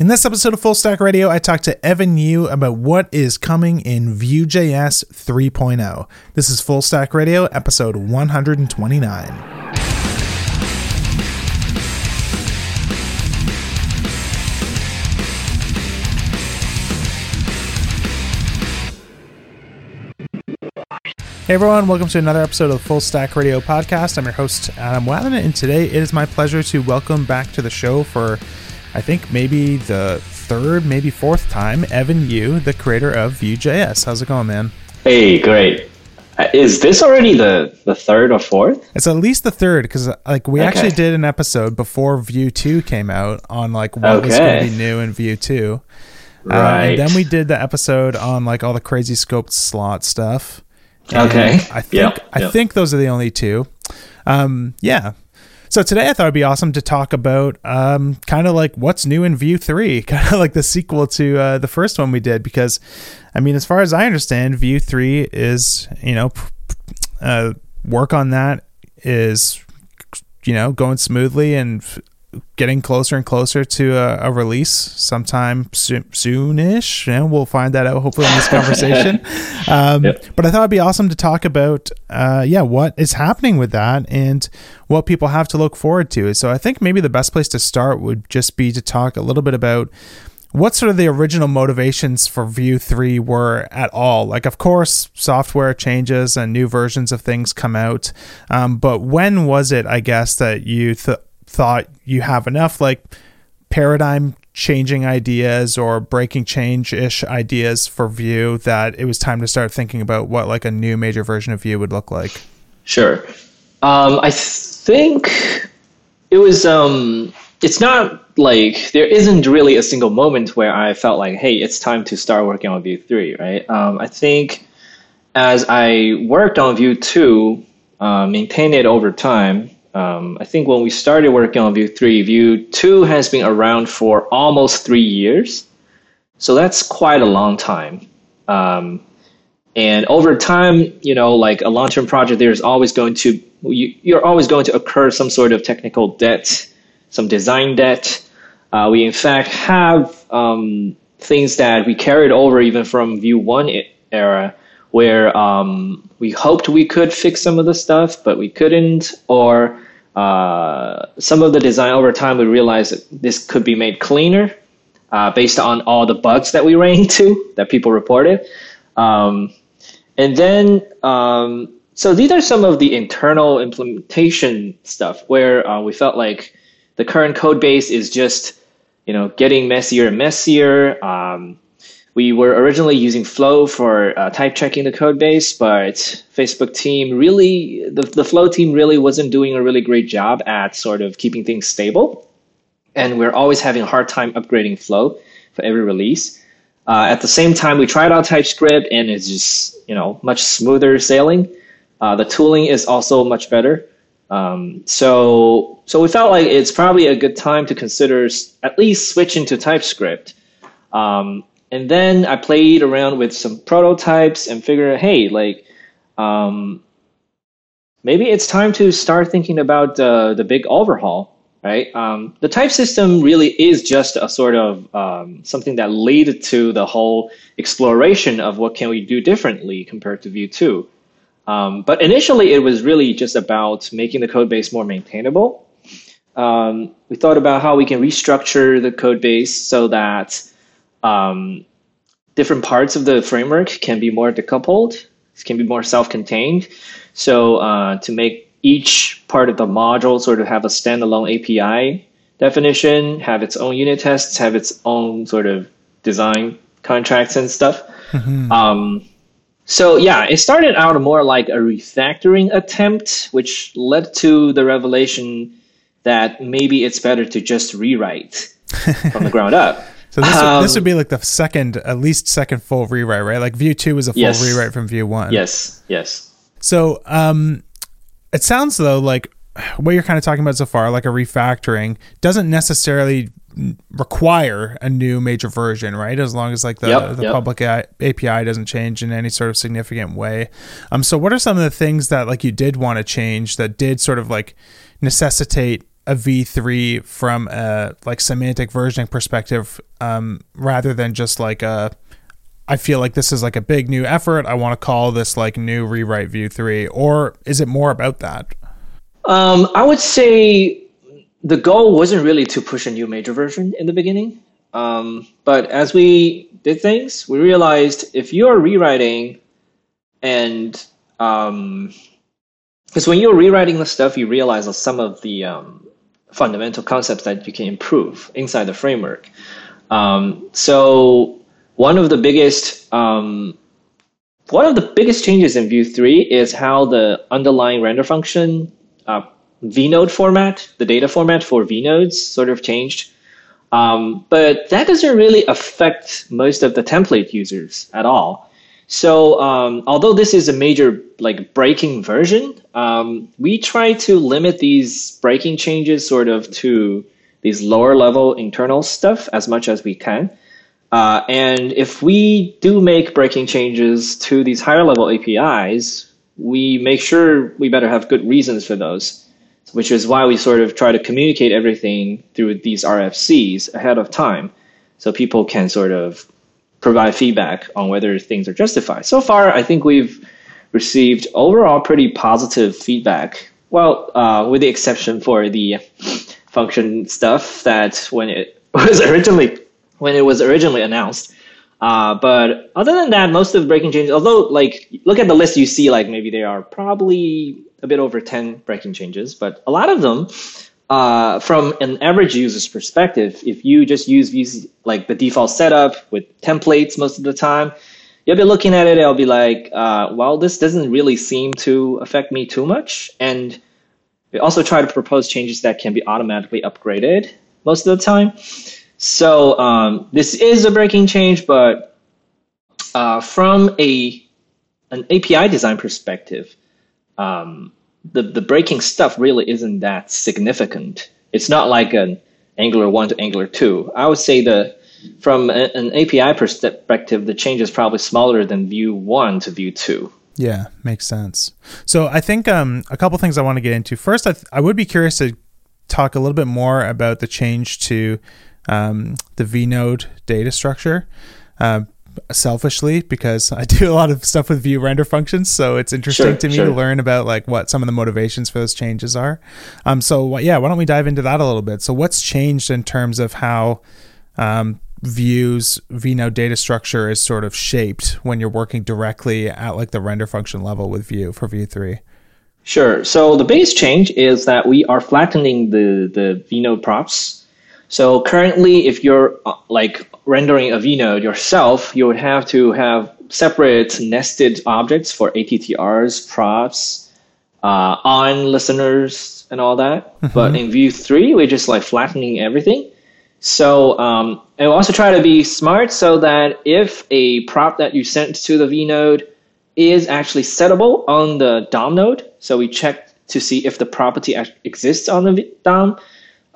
In this episode of Full Stack Radio, I talked to Evan You about what is coming in Vue.js 3.0. This is Full Stack Radio, episode 129. Hey everyone, welcome to another episode of the Full Stack Radio podcast. I'm your host, Adam Wathan, and today it is my pleasure to welcome back to the show for, I think, maybe the third, maybe fourth time, Evan You, the creator of Vue.js. How's it going, man? Hey, great. Uh, is this already the, the third or fourth? It's at least the third because like we okay. actually did an episode before Vue 2 came out on like what okay. was going to be new in Vue 2. Right. Uh, and then we did the episode on like all the crazy scoped slot stuff. Okay. I think yep, I yep. think those are the only two. Um, yeah. So today I thought it'd be awesome to talk about um, kind of like what's new in Vue 3, kind of like the sequel to uh, the first one we did. Because, I mean, as far as I understand, Vue 3 is, you know, uh, work on that is, you know, going smoothly and getting closer and closer to a, a release sometime so- soonish. and we'll find that out hopefully in this conversation. um, yep. But I thought it'd be awesome to talk about, uh, yeah, what is happening with that and what people have to look forward to. So I think maybe the best place to start would just be to talk a little bit about what sort of the original motivations for Vue 3 were at all. Like, of course, software changes and new versions of things come out. Um, but when was it, I guess, that you th- thought you have enough like paradigm changing ideas or breaking change ish ideas for Vue that it was time to start thinking about what like a new major version of Vue would look like? Sure. Um, I think it was. Um, it's not like there isn't really a single moment where I felt like, hey, it's time to start working on Vue three, right? Um, I think as I worked on Vue two, uh, maintained it over time, um, I think when we started working on Vue 3, Vue 2 has been around for almost three years. So that's quite a long time. Um, and over time, you know, like a long term project, there's always going to, you, you're always going to occur some sort of technical debt, some design debt. Uh, we, in fact, have um, things that we carried over even from Vue 1 era where um, we hoped we could fix some of the stuff, but we couldn't, or uh, some of the design over time we realized that this could be made cleaner uh, based on all the bugs that we ran into that people reported. Um, and then, um, so these are some of the internal implementation stuff where uh, we felt like the current code base is just, you know, getting messier and messier. Um, we were originally using Flow for uh, type checking the code base, but Facebook team really, the, the Flow team really wasn't doing a really great job at sort of keeping things stable. And we're always having a hard time upgrading Flow for every release. Uh, at the same time, we tried out TypeScript and it's just, you know, much smoother sailing. Uh, the tooling is also much better. Um, so, so we felt like it's probably a good time to consider at least switching to TypeScript. Um, and then I played around with some prototypes and figured, hey, like, um, maybe it's time to start thinking about uh, the big overhaul, right? Um, the type system really is just a sort of um, something that led to the whole exploration of what can we do differently compared to Vue 2. Um, but initially, it was really just about making the code base more maintainable. Um, we thought about how we can restructure the code base so that um, different parts of the framework can be more decoupled, can be more self-contained. So uh, to make each part of the module sort of have a standalone API definition, have its own unit tests, have its own sort of design contracts and stuff. Mm-hmm. Um, so yeah, it started out more like a refactoring attempt, which led to the revelation that maybe it's better to just rewrite from the ground up. So this, um, would, this would be like the second, at least second full rewrite, right? Like Vue 2 was a full yes. rewrite from Vue 1. Yes, yes. So um, it sounds though like what you're kind of talking about so far, like a refactoring, doesn't necessarily require a new major version, right? As long as like the, yep, the yep. public API doesn't change in any sort of significant way. Um, so what are some of the things that like you did want to change that did sort of like necessitate a v3 from a like semantic versioning perspective um, rather than just like a I feel like this is like a big new effort. I want to call this like new rewrite Vue 3 or is it more about that? Um, I would say the goal wasn't really to push a new major version in the beginning. Um, but as we did things, we realized if you're rewriting and because um, when you're rewriting the stuff, you realize that some of the um, fundamental concepts that you can improve inside the framework. Um, so one of the biggest um, one of the biggest changes in Vue 3 is how the underlying render function uh, vnode format, the data format for vnodes sort of changed. Um, but that doesn't really affect most of the template users at all. So um, although this is a major like breaking version, um, we try to limit these breaking changes sort of to these lower level internal stuff as much as we can. Uh, and if we do make breaking changes to these higher level APIs, we make sure we better have good reasons for those which is why we sort of try to communicate everything through these RFCs ahead of time so people can sort of provide feedback on whether things are justified. So far, I think we've received overall pretty positive feedback. Well, uh, with the exception for the function stuff that when it was originally when it was originally announced. Uh, but other than that, most of the breaking changes, although like look at the list, you see like maybe there are probably a bit over 10 breaking changes, but a lot of them, uh, from an average user's perspective, if you just use Vue like the default setup with templates most of the time, you'll be looking at it, it'll be like, uh, well, this doesn't really seem to affect me too much. And we also try to propose changes that can be automatically upgraded most of the time. So um, this is a breaking change, but uh, from a an API design perspective, um, the the breaking stuff really isn't that significant. It's not like an Angular one to Angular two. I would say the from a, an API perspective, the change is probably smaller than Vue one to Vue two. Yeah, makes sense. So I think um, a couple things I want to get into. First, I, th- I would be curious to talk a little bit more about the change to um, the vnode data structure. Uh, selfishly because I do a lot of stuff with Vue render functions, so it's interesting sure, to me sure. to learn about like what some of the motivations for those changes are. Um, so yeah, why don't we dive into that a little bit? So what's changed in terms of how um, Vue's vnode data structure is sort of shaped when you're working directly at like the render function level with Vue for Vue three? Sure. So the base change is that we are flattening the the vnode props. So currently, if you're uh, like rendering a vnode yourself, you would have to have separate nested objects for ATTRs, props, uh, on listeners, and all that. Mm-hmm. But in Vue 3, we're just like flattening everything. So, um, and we also try to be smart so that if a prop that you sent to the vnode is actually settable on the DOM node, so we check to see if the property exists on the DOM.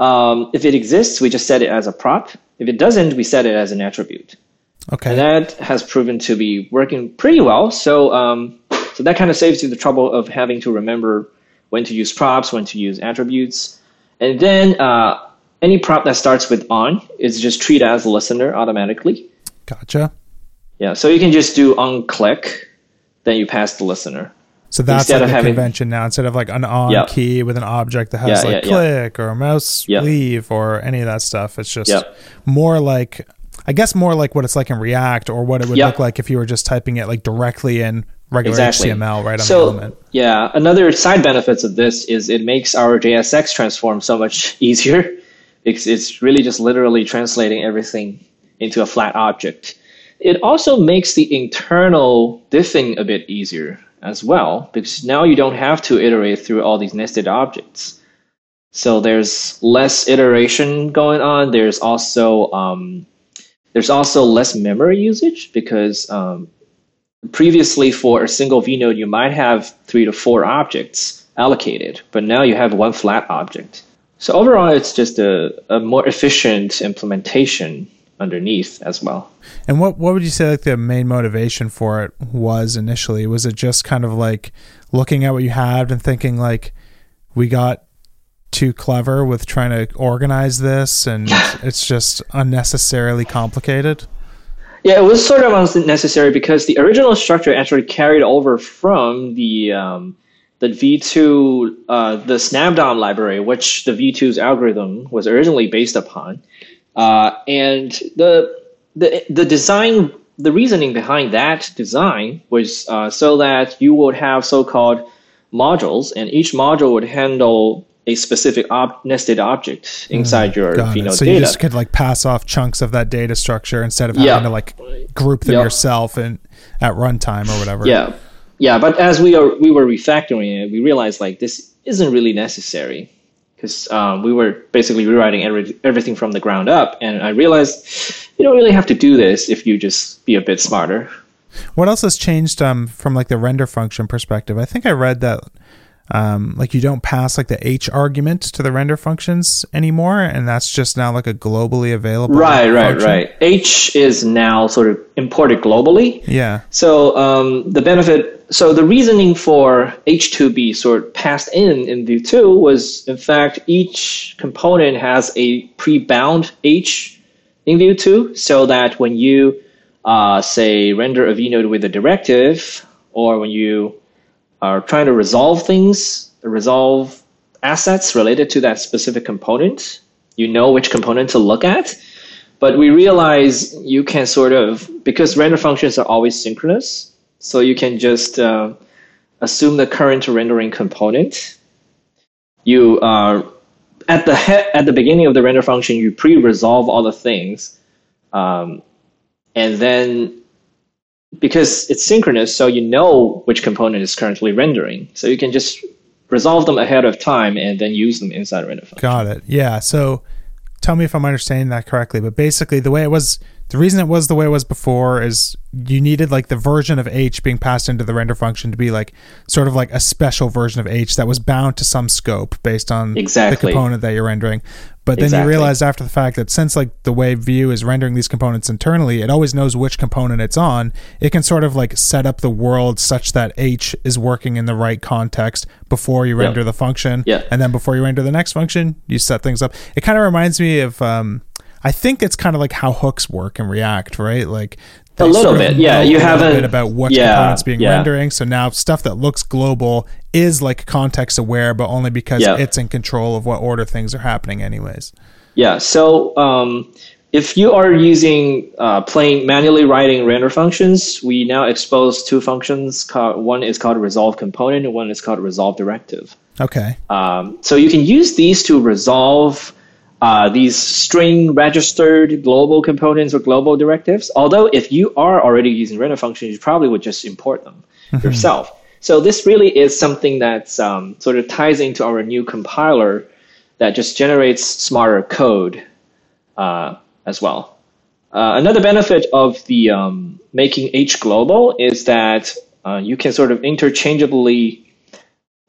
Um, if it exists, we just set it as a prop. If it doesn't, we set it as an attribute. Okay. And that has proven to be working pretty well. So, um, so that kind of saves you the trouble of having to remember when to use props, when to use attributes. And then uh, any prop that starts with on is just treated as a listener automatically. Gotcha. Yeah, so you can just do on click, then you pass the listener. So that's Instead like the having, convention now. Instead of like an on yep. key with an object that has yeah, like yeah, click yeah. or a mouse leave or any of that stuff, it's just more like I guess more like what it's like in React or what it would look like if you were just typing it like directly in regular exactly. HTML right on so, the element. Yeah, another side benefits of this is it makes our JSX transform so much easier because it's really just literally translating everything into a flat object. It also makes the internal diffing a bit easier as well, because now you don't have to iterate through all these nested objects. So there's less iteration going on. There's also um, there's also less memory usage because um, previously for a single vnode you might have three to four objects allocated, but now you have one flat object. So overall, it's just a, a more efficient implementation underneath as well. And what what would you say like the main motivation for it was initially? Was it just kind of like looking at what you had and thinking like we got too clever with trying to organize this and it's just unnecessarily complicated? Yeah, it was sort of unnecessary because the original structure actually carried over from the um, the V2 uh, the Snabbdom library, which the V2's algorithm was originally based upon, uh, and the the the design the reasoning behind that design was uh, so that you would have so-called modules, and each module would handle a specific ob- nested object inside your Got it. So data. you just could like pass off chunks of that data structure instead of having Yeah. to like group them yourself and at runtime or whatever. Yeah, yeah. But as we are we were refactoring it, we realized like this isn't really necessary because um, we were basically rewriting every, everything from the ground up, and I realized you don't really have to do this if you just be a bit smarter. What else has changed um, from like the render function perspective? I think I read that um, like you don't pass like the h argument to the render functions anymore, and that's just now like a globally available. Right, right, function. right. H is now sort of imported globally. Yeah. So um, the benefit, so the reasoning for H2B sort of passed in in Vue 2 was, in fact, each component has a pre-bound H in Vue 2, so that when you uh, say render a node with a directive, or when you are trying to resolve things, resolve assets related to that specific component, you know which component to look at. But we realize you can sort of, because render functions are always synchronous, so you can just uh, assume the current rendering component. You uh, at the he- at the beginning of the render function, you pre-resolve all the things, um, and then because it's synchronous, so you know which component is currently rendering, so you can just resolve them ahead of time and then use them inside render function. Got it. Yeah. So tell me if I'm understanding that correctly. But basically, the way it was, the reason it was the way it was before is you needed like the version of H being passed into the render function to be like sort of like a special version of H that was bound to some scope based on Exactly. the component that you're rendering. But then Exactly. you realize after the fact that since like the way Vue is rendering these components internally, it always knows which component it's on. It can sort of like set up the world such that H is working in the right context before you render the function. Yeah. And then before you render the next function, you set things up. It kind of reminds me of um I think it's kind of like how hooks work in React, right? Like A little bit, yeah, you a little haven't- bit about what yeah, components being yeah. rendering. So now stuff that looks global is like context aware, but only because Yeah. it's in control of what order things are happening, anyways. Yeah. So um, if you are using uh, plain manually writing render functions, we now expose two functions. Called, one is called resolve component, and one is called resolve directive. Okay. Um, so you can use these to resolve uh, these string registered global components or global directives. Although if you are already using render functions, you probably would just import them yourself. So this really is something that um, sort of ties into our new compiler that just generates smarter code uh, as well. Uh, another benefit of the um, making H global is that uh, you can sort of interchangeably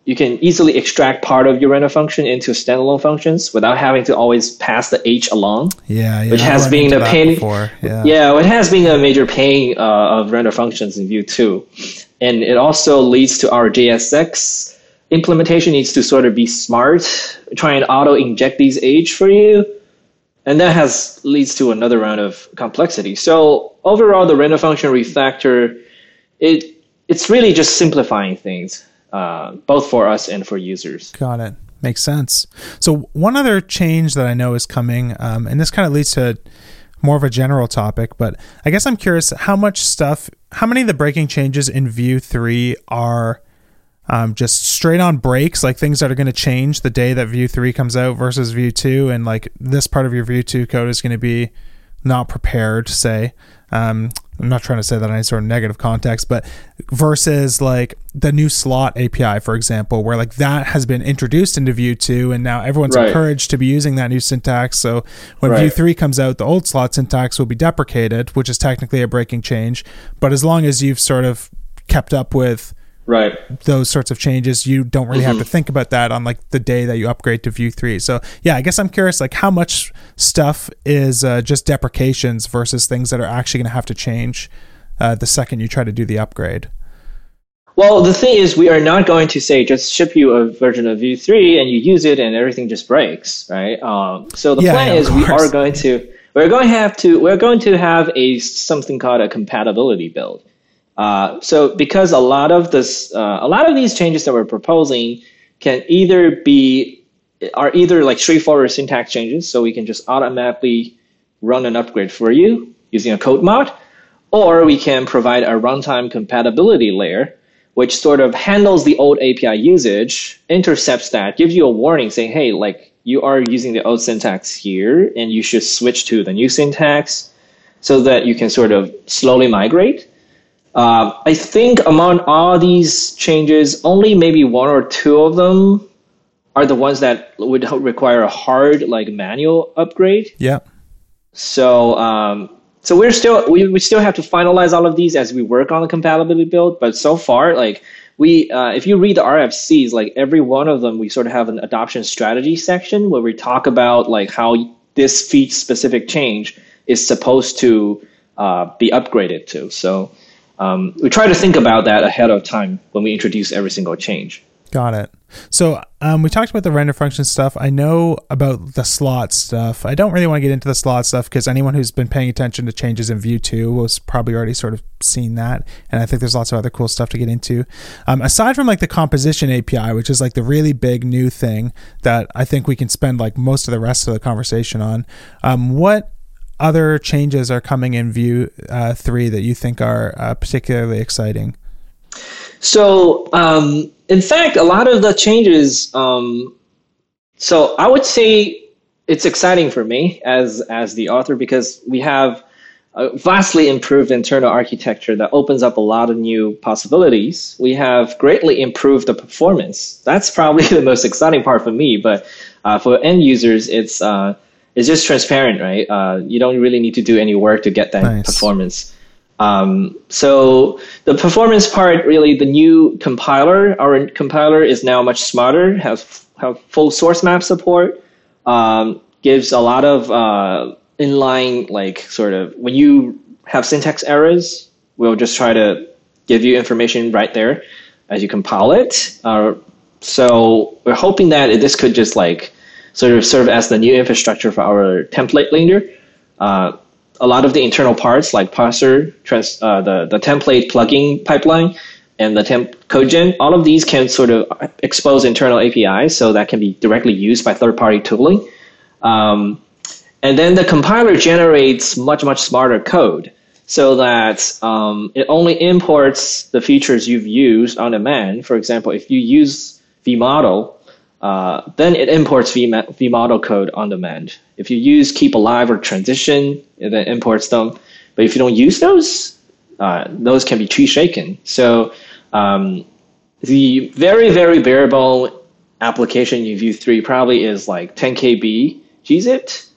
you can easily extract part of your render function into standalone functions without having to always pass the H along. Yeah, yeah. Which has been a pain- Yeah. Yeah, it has been a major pain uh, of render functions in Vue 2. And it also leads to our JSX implementation needs to sort of be smart, try and auto inject these H for you. And that has leads to another round of complexity. So overall, the render function refactor, it it's really just simplifying things, uh, both for us and for users. Got it. Makes sense. So one other change that I know is coming, um, and this kind of leads to more of a general topic, but I guess I'm curious how much stuff, how many of the breaking changes in Vue three are um, just straight on breaks, like things that are going to change the day that Vue three comes out versus Vue two, and like this part of your Vue two code is going to be not prepared, say. Um, I'm not trying to say that in any sort of negative context, but versus like the new slot API, for example, where like that has been introduced into Vue 2 and now everyone's Right. encouraged to be using that new syntax. So when Right. Vue 3 comes out, the old slot syntax will be deprecated, which is technically a breaking change. But as long as you've sort of kept up with Right. those sorts of changes, you don't really Mm-hmm. have to think about that on like the day that you upgrade to Vue 3. So yeah, I guess I'm curious like how much stuff is uh, just deprecations versus things that are actually going to have to change uh, the second you try to do the upgrade. Well, the thing is, we are not going to say just ship you a version of Vue 3 and you use it and everything just breaks, right? Um, so the Yeah, plan yeah, is of we are going to we're going to have to we're going to have a something called a compatibility build. Uh, so because a lot of this uh, a lot of these changes that we're proposing can either be are either like straightforward syntax changes, so we can just automatically run an upgrade for you using a code mod, or we can provide a runtime compatibility layer, which sort of handles the old API usage, intercepts that, gives you a warning saying, hey, like you are using the old syntax here, and you should switch to the new syntax, so that you can sort of slowly migrate. Uh, I think among all these changes, only maybe one or two of them are the ones that would require a hard like manual upgrade. Yeah. So um, so we're still we, we still have to finalize all of these as we work on the compatibility build. But so far, like we uh, if you read the RFCs, like every one of them, we sort of have an adoption strategy section where we talk about like how this feature specific change is supposed to uh, be upgraded to. So um, we try to think about that ahead of time when we introduce every single change. Got it. So um, we talked about the render function stuff. I know about the slot stuff. I don't really want to get into the slot stuff because anyone who's been paying attention to changes in Vue 2 was probably already sort of seen that. And I think there's lots of other cool stuff to get into. Um, aside from like the composition API, which is like the really big new thing that I think we can spend like most of the rest of the conversation on, um, what other changes are coming in Vue uh, 3 that you think are uh, particularly exciting? So, um, in fact, a lot of the changes. Um, so, I would say it's exciting for me as as the author because we have a vastly improved internal architecture that opens up a lot of new possibilities. We have greatly improved the performance. That's probably the most exciting part for me. But uh, for end users, it's uh, it's just transparent, right? Uh, you don't really need to do any work to get that Nice. performance. Um, so the performance part, really, the new compiler, our compiler is now much smarter, has have full source map support, um, gives a lot of uh, inline, like sort of when you have syntax errors, we'll just try to give you information right there as you compile it. Uh, so we're hoping that this could just like sort of serve as the new infrastructure for our template layer. Uh, a lot of the internal parts like parser, trans, uh, the, the template plugin pipeline, and the temp code gen, all of these can sort of expose internal APIs so that can be directly used by third-party tooling. Um, and then the compiler generates much, much smarter code so that um, it only imports the features you've used on demand. For example, if you use vModel, uh, then it imports vModel code on demand. If you use keep alive or transition, it then imports them. But if you don't use those, uh, those can be tree shaken. So um, the very, very bare bone application in Vue 3 probably is like 10 KB gzip.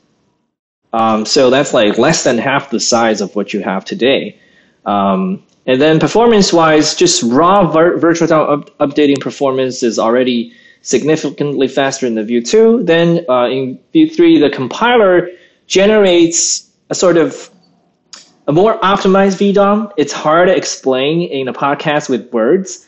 Um, so that's like less than half the size of what you have today. Um, and then performance wise, just raw vir- virtual up- updating performance is already significantly faster in the Vue 2. Then uh, in Vue 3, the compiler generates a sort of a more optimized VDOM. It's hard to explain in a podcast with words,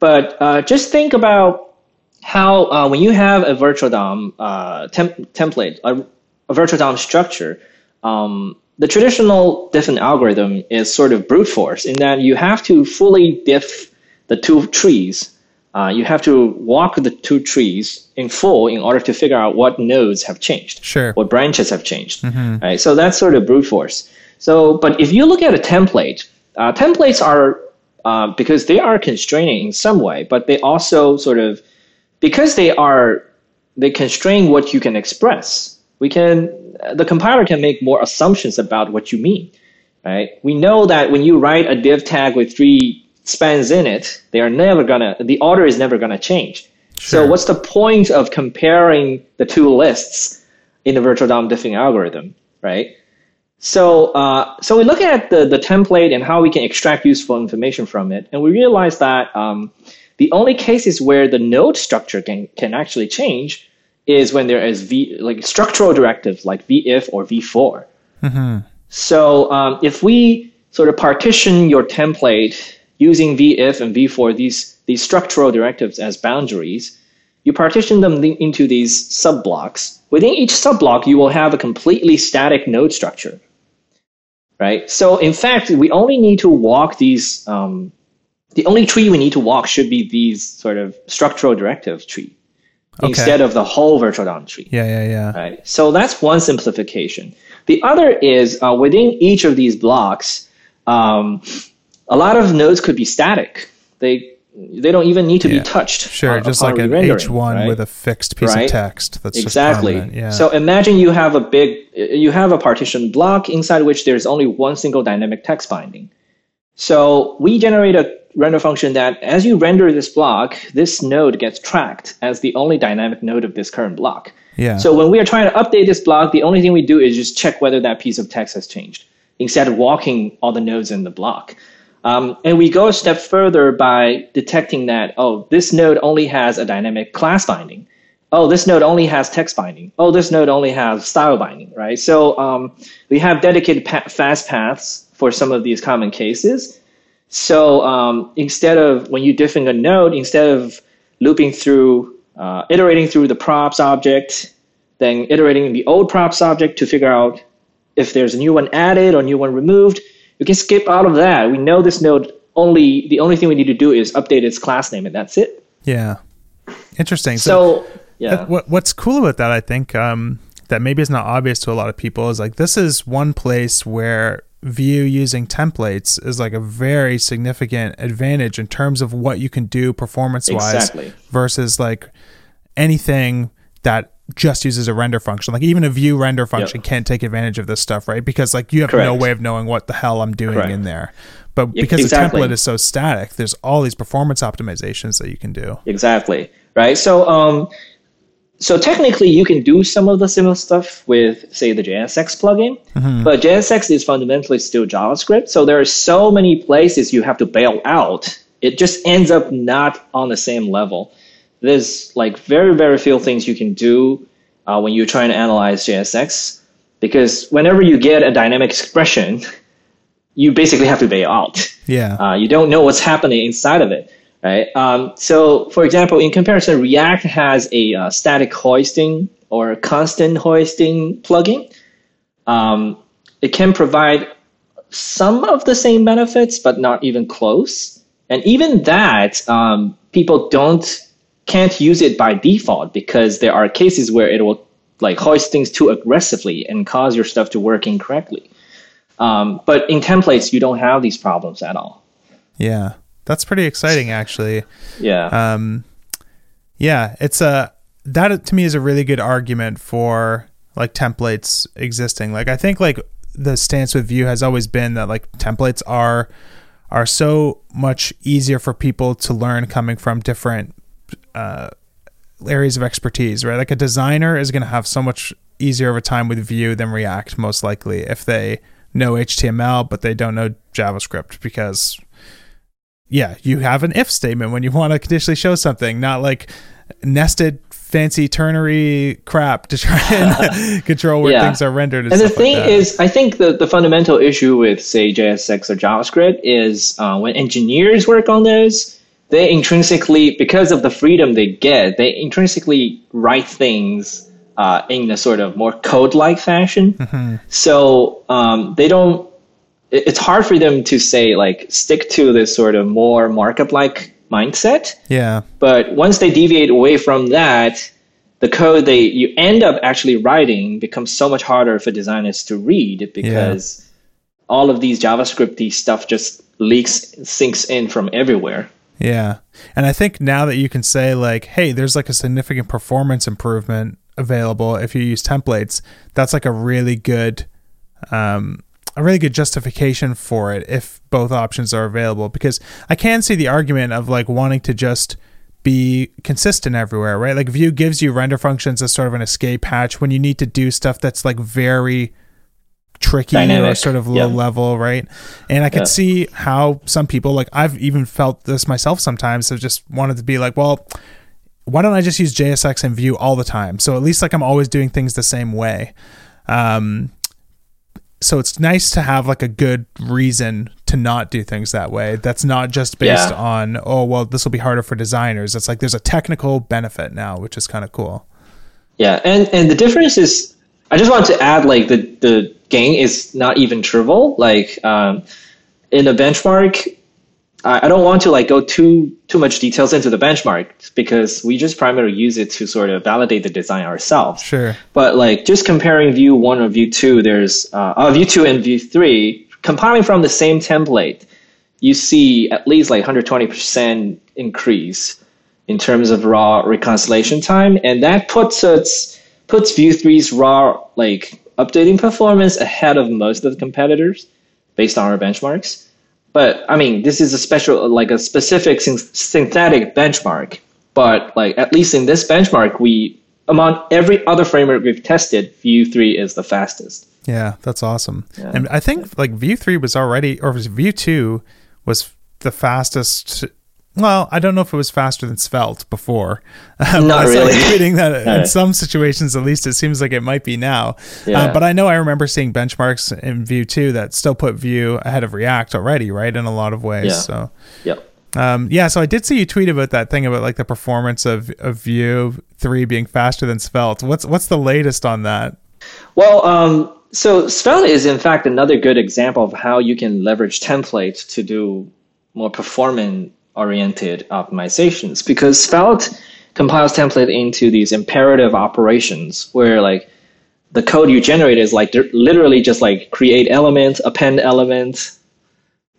but uh, just think about how uh, when you have a virtual DOM uh, temp- template, a, a virtual DOM structure, um, the traditional diffing algorithm is sort of brute force in that you have to fully diff the two trees. Uh, you have to walk the two trees in full in order to figure out what nodes have changed, Sure. what branches have changed. Right? So that's sort of brute force. So, but if you look at a template, uh, templates are uh, because they are constraining in some way, but they also sort of because they are they constrain what you can express. We can the compiler can make more assumptions about what you mean. Right? We know that when you write a div tag with three spans in it, they are never gonna the order is never gonna change. Sure. So what's the point of comparing the two lists in the virtual DOM diffing algorithm, right? So, uh, so we look at the, the template and how we can extract useful information from it, and we realize that um, the only cases where the node structure can, can actually change is when there is v like structural directives like v-if or v-for. So um, if we sort of partition your template using v-if and v-for, these, these structural directives as boundaries, you partition them into these subblocks. Within each subblock, you will have a completely static node structure, right? So in fact, we only need to walk these, um, the only tree we need to walk should be these sort of structural directive tree okay. instead of the whole virtual DOM tree. Yeah, yeah, yeah. Right. So that's one simplification. The other is uh, within each of these blocks, um, a lot of nodes could be static. They they don't even need to yeah. be touched. Sure, uh, just like an H1 right? with a fixed piece right? of text. That's exactly. Yeah. So imagine you have a big, you have a partition block inside which there's only one single dynamic text binding. So we generate a render function that as you render this block, this node gets tracked as the only dynamic node of this current block. Yeah. So when we are trying to update this block, the only thing we do is just check whether that piece of text has changed instead of walking all the nodes in the block. Um, and we go a step further by detecting that, oh, this node only has a dynamic class binding. Oh, this node only has text binding. Oh, this node only has style binding, right? So um, we have dedicated pa- fast paths for some of these common cases. So um, instead of, when you diffing a node, instead of looping through, uh, iterating through the props object, then iterating the old props object to figure out if there's a new one added or new one removed, we can skip out of that. We know this node only the only thing we need to do is update its class name and that's it. Yeah. Interesting. So, so yeah. What, what's cool about that, I think, um, that maybe is not obvious to a lot of people is like this is one place where Vue using templates is like a very significant advantage in terms of what you can do performance wise exactly. versus like anything that just uses a render function. Like even a Vue render function yep. can't take advantage of this stuff, right? Because like you have Correct. no way of knowing what the hell I'm doing Correct. in there. But because exactly. the template is so static, there's all these performance optimizations that you can do. Exactly. Right. So um so technically you can do some of the similar stuff with say the JSX plugin, mm-hmm. but JSX is fundamentally still JavaScript. So there are so many places you have to bail out. It just ends up not on the same level there's like very very few things you can do uh, when you're trying to analyze JSX because whenever you get a dynamic expression, you basically have to bail out. Yeah. Uh, you don't know what's happening inside of it, right? Um, so, for example, in comparison, React has a uh, static hoisting or constant hoisting plugin. Um, it can provide some of the same benefits, but not even close. And even that, um, people don't can't use it by default because there are cases where it will like hoist things too aggressively and cause your stuff to work incorrectly. Um, but in templates, you don't have these problems at all. Yeah, that's pretty exciting, actually. Yeah. Um, yeah, it's a that to me is a really good argument for like templates existing. Like I think like the stance with Vue has always been that like templates are are so much easier for people to learn coming from different uh, areas of expertise, right? Like a designer is going to have so much easier of a time with Vue than React, most likely, if they know HTML but they don't know JavaScript, because yeah, you have an if statement when you want to conditionally show something, not like nested fancy ternary crap to try and control where yeah. things are rendered. And, and the thing like is, I think the, the fundamental issue with, say, JSX or JavaScript is uh, when engineers work on those, they intrinsically, because of the freedom they get, they intrinsically write things uh, in a sort of more code-like fashion. Mm-hmm. So um, they don't. It's hard for them to say like stick to this sort of more markup-like mindset. Yeah. But once they deviate away from that, the code they you end up actually writing becomes so much harder for designers to read because yeah. all of these JavaScripty stuff just leaks sinks in from everywhere. Yeah. And I think now that you can say like, hey, there's like a significant performance improvement available if you use templates, that's like a really good um a really good justification for it if both options are available because I can see the argument of like wanting to just be consistent everywhere, right? Like Vue gives you render functions as sort of an escape hatch when you need to do stuff that's like very tricky Dynamic. or sort of low yeah. level, right? And I could yeah. see how some people, like I've even felt this myself sometimes, have just wanted to be like, well, why don't I just use JSX and Vue all the time? So at least like I'm always doing things the same way. Um, so it's nice to have like a good reason to not do things that way. That's not just based Yeah. on oh well, this will be harder for designers. It's like there's a technical benefit now, which is kind of cool. Yeah, and and the difference is, I just want to add like the the gain is not even trivial. Like um, in the benchmark, I, I don't want to like go too too much details into the benchmark because we just primarily use it to sort of validate the design ourselves. Sure. But like just comparing Vue one or Vue two, there's uh, uh, Vue two and Vue three compiling from the same template. You see at least like 120% increase in terms of raw reconciliation time, and that puts us puts Vue 3's raw like updating performance ahead of most of the competitors based on our benchmarks. But I mean, this is a special like a specific syn- synthetic benchmark. But like at least in this benchmark, we among every other framework we've tested, Vue 3 is the fastest. Yeah, that's awesome. And I think like Vue three was already, or was Vue two was the fastest. Well, I don't know if it was faster than Svelte before. Um, Not I really. reading that in some situations, at least, it seems like it might be now. Yeah. Uh, but I know I remember seeing benchmarks in Vue two that still put Vue ahead of React already, right? In a lot of ways. Yeah. So. Yep. Um, yeah, so I did see you tweet about that thing about like the performance of, of Vue three being faster than Svelte. What's what's the latest on that? Well, um, so Svelte is in fact another good example of how you can leverage templates to do more performance oriented optimizations because Svelte compiles template into these imperative operations where like the code you generate is like literally just like create elements, append elements,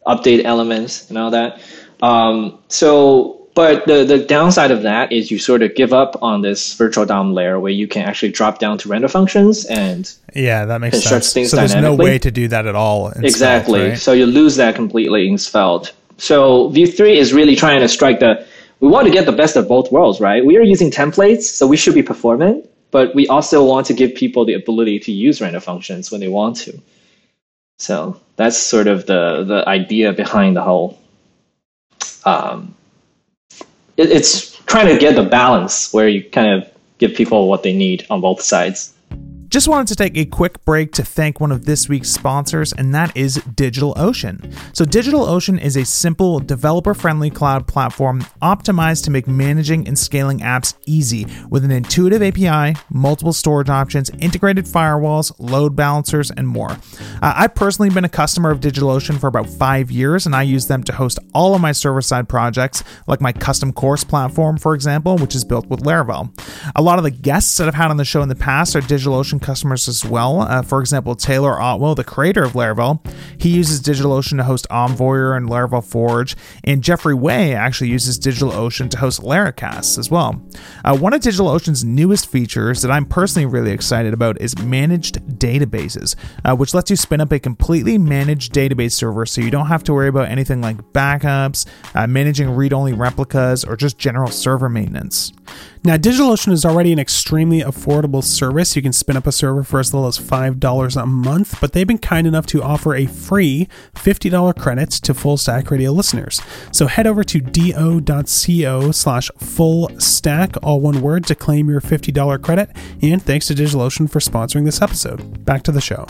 update elements, and all that. Um, so, but the the downside of that is you sort of give up on this virtual DOM layer where you can actually drop down to render functions and Yeah, that makes sense. things So there's no way to do that at all. Exactly. Svelte, right? So you lose that completely in Svelte. So Vue 3 is really trying to strike the. We want to get the best of both worlds, right? We are using templates, so we should be performant, but we also want to give people the ability to use render functions when they want to. So that's sort of the the idea behind the whole. Um, it, it's trying to get the balance where you kind of give people what they need on both sides. Just wanted to take a quick break to thank one of this week's sponsors, and that is DigitalOcean. So, DigitalOcean is a simple, developer friendly cloud platform optimized to make managing and scaling apps easy with an intuitive API, multiple storage options, integrated firewalls, load balancers, and more. Uh, I've personally been a customer of DigitalOcean for about five years, and I use them to host all of my server side projects, like my custom course platform, for example, which is built with Laravel. A lot of the guests that I've had on the show in the past are DigitalOcean customers as well. Uh, for example, Taylor Otwell, the creator of Laravel, he uses DigitalOcean to host Envoyer and Laravel Forge, and Jeffrey Way actually uses DigitalOcean to host Laracast as well. Uh, one of DigitalOcean's newest features that I'm personally really excited about is managed databases, uh, which lets you spin up a completely managed database server so you don't have to worry about anything like backups, uh, managing read only replicas, or just general server maintenance. Now, DigitalOcean is already an extremely affordable service. You can spin up a server for as little as $5 a month, but they've been kind enough to offer a free $50 credit to Full Stack Radio listeners. So head over to do.co slash full stack, all one word, to claim your $50 credit. And thanks to DigitalOcean for sponsoring this episode. Back to the show.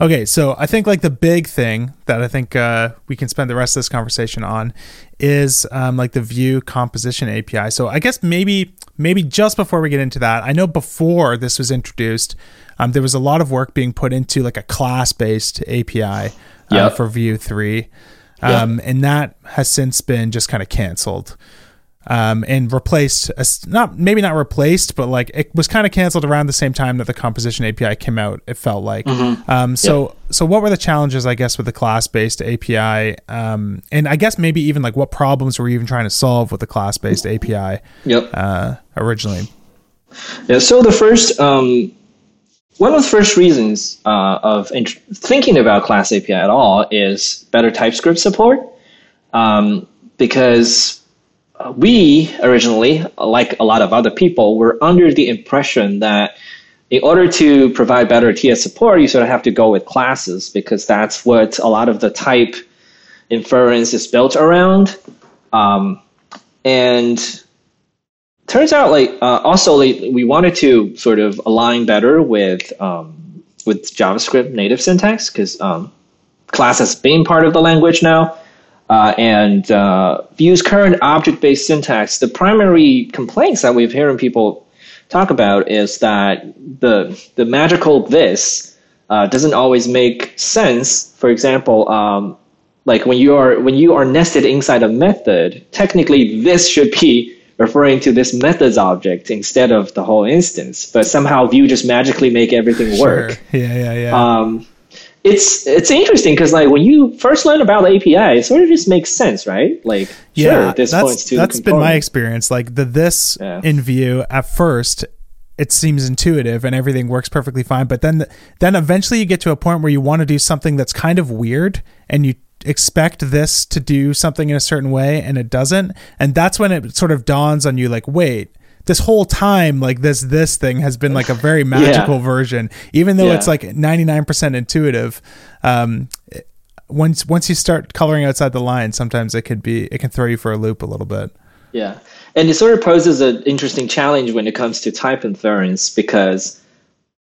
Okay, so I think like the big thing that I think uh, we can spend the rest of this conversation on is um, like the Vue composition API. So I guess maybe maybe just before we get into that, I know before this was introduced, um, there was a lot of work being put into like a class based API uh, Yep. for Vue three, um, and that has since been just kind of canceled. Um, and replaced, as- not maybe not replaced, but like it was kind of canceled around the same time that the composition API came out. It felt like. Um, so so what were the challenges, I guess, with the class based API? Um, and I guess maybe even like what problems were you even trying to solve with the class based API Yep. uh, originally? Yeah, so the first, um, one of the first reasons uh, of int- thinking about Class API at all is better TypeScript support, um, because we originally, like a lot of other people, were under the impression that in order to provide better TS support, you sort of have to go with classes because that's what a lot of the type inference is built around. Um, and turns out like uh, also like, we wanted to sort of align better with um, with JavaScript native syntax because um, class has been part of the language now. Uh, and uh, Vue's current object-based syntax, the primary complaints that we've hearing people talk about is that the the magical this uh, doesn't always make sense. For example, um, like when you are when you are nested inside a method, technically this should be referring to this methods object instead of the whole instance. But somehow Vue just magically make everything work. Sure. Yeah, yeah, yeah. Um, it's it's interesting because like when you first learn about the API, it sort of just makes sense, right? Like yeah, sure, this that's, points to that's been my experience. Like the this Yeah. in Vue at first, it seems intuitive and everything works perfectly fine. But then, then eventually you get to a point where you want to do something that's kind of weird, and you expect this to do something in a certain way, and it doesn't. And that's when it sort of dawns on you, like, wait. This whole time, like this this thing has been like a very magical version, even though Yeah. it's like ninety nine percent intuitive. Um, once once you start coloring outside the line, sometimes it could be it can throw you for a loop a little bit. Yeah, and it sort of poses an interesting challenge when it comes to type inference because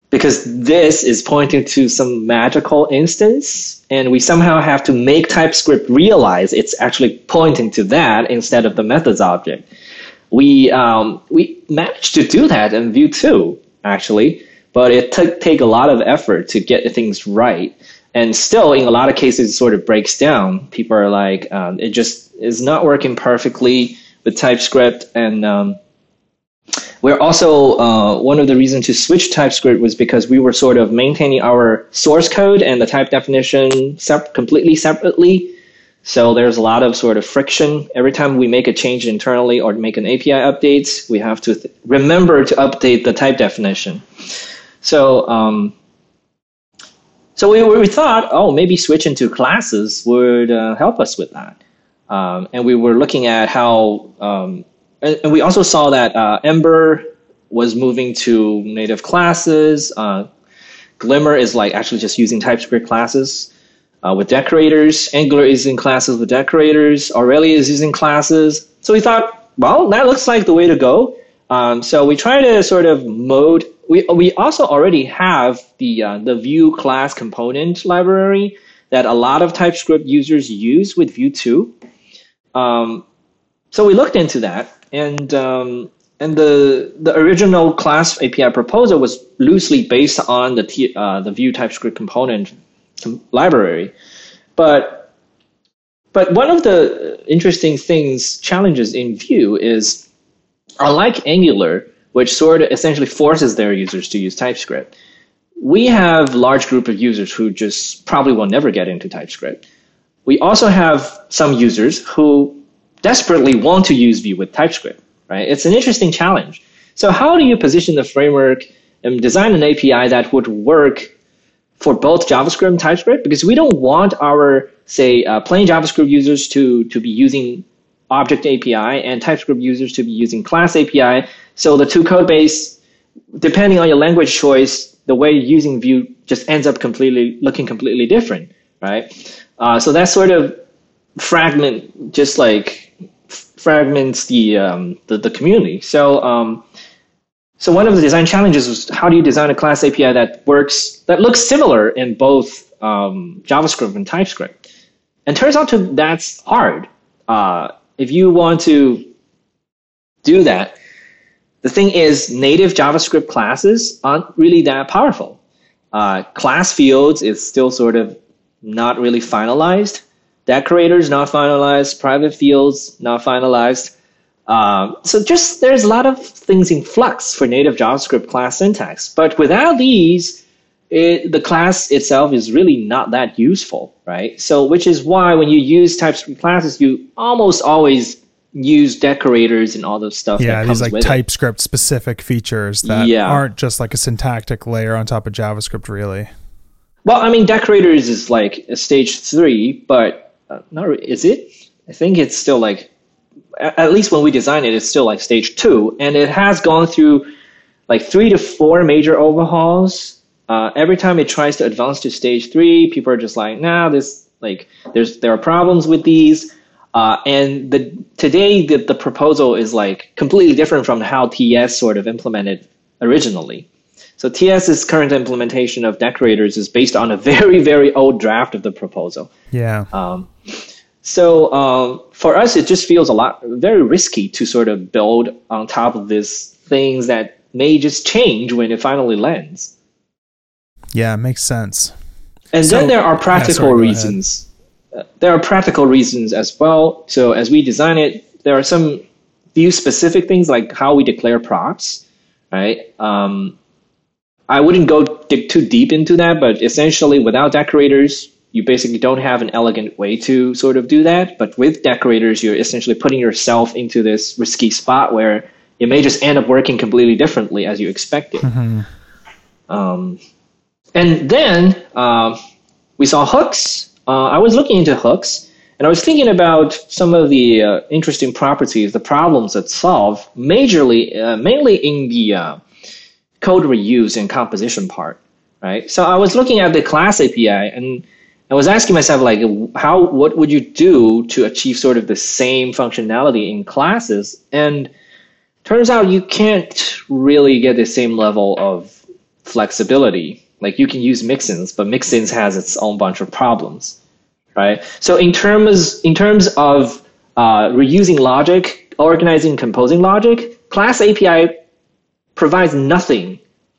because this is pointing to some magical instance, and we somehow have to make TypeScript realize it's actually pointing to that instead of the methods object. We um, we managed to do that in Vue 2, actually, but it took take a lot of effort to get things right. And still, in a lot of cases, it sort of breaks down. People are like, um, it just is not working perfectly with TypeScript, and um, we're also uh, one of the reasons to switch TypeScript was because we were sort of maintaining our source code and the type definition sep- completely separately. So there's a lot of sort of friction every time we make a change internally or make an API update. We have to th- remember to update the type definition. So um, so we, we thought, oh, maybe switching to classes would uh, help us with that. Um, and we were looking at how, um, and, and we also saw that uh, Ember was moving to native classes. Uh, Glimmer is like actually just using TypeScript classes uh, with decorators. Angular is in classes with decorators. Aurelia is using classes. So we thought, well, that looks like the way to go. Um, so we try to sort of mode. We we also already have the uh, the Vue class component library that a lot of TypeScript users use with Vue 2. Um, so we looked into that, and um, and the the original class API proposal was loosely based on the uh, the Vue TypeScript component library, but but one of the interesting things challenges in Vue is unlike Angular, which sort of essentially forces their users to use TypeScript. We have large group of users who just probably will never get into TypeScript. We also have some users who desperately want to use Vue with TypeScript, right? It's an interesting challenge. So how do you position the framework and design an API that would work for both JavaScript and TypeScript? Because we don't want our, say, uh, plain JavaScript users to, to be using Object API and TypeScript users to be using Class API. So the two code base, depending on your language choice, the way you're using Vue just ends up completely looking completely different, right? Uh, so that sort of fragment, just like fragments the um, the, the community. So um, so one of the design challenges was how do you design a class API that works that looks similar in both um, JavaScript and TypeScript? And turns out to that's hard. Uh, if you want to do that, the thing is native JavaScript classes aren't really that powerful. Uh, class fields is still sort of not really finalized. Decorators not finalized. Private fields not finalized. Um, so just there's a lot of things in flux for native JavaScript class syntax. But without these, it, the class itself is really not that useful, right? So which is why when you use TypeScript classes, you almost always use decorators and all the stuff Yeah, that these like with it. TypeScript specific features that Yeah. aren't just like a syntactic layer on top of JavaScript, really. Well, I mean, decorators is like a stage three, but uh, not re- is it? I think it's still like, at least when we design it, it's still like stage two, and it has gone through like three to four major overhauls. Uh, every time it tries to advance to stage three, people are just like, nah, this like there's there are problems with these. Uh, and the today the, the proposal is like completely different from how TS sort of implemented originally. so TS's current implementation of decorators is based on a very, very old draft of the proposal. Yeah. Um, so um, for us, it just feels a lot very risky to sort of build on top of these things that may just change when it finally lands. Yeah, makes sense. And So- then there are yeah, practical sorry, go ahead. reasons. Uh, There are practical reasons as well. So as we design it, there are some few specific things like how we declare props, right? Um, I wouldn't go dig too deep into that, but essentially, without decorators, you basically don't have an elegant way to sort of do that. But with decorators, you're essentially putting yourself into this risky spot where it may just end up working completely differently as you expected. Um, and then um, we saw hooks. Uh, I was looking into hooks, and I was thinking about some of the uh, interesting properties, the problems that solve, majorly, uh, mainly in the uh, code reuse and composition part, right? So I was looking at the class API, and I was asking myself, like, how, what would you do to achieve sort of the same functionality in classes? And turns out you can't really get the same level of flexibility. Like you can use mixins, but mixins has its own bunch of problems, right? So in terms in terms of uh, reusing logic, organizing, composing logic, class API provides nothing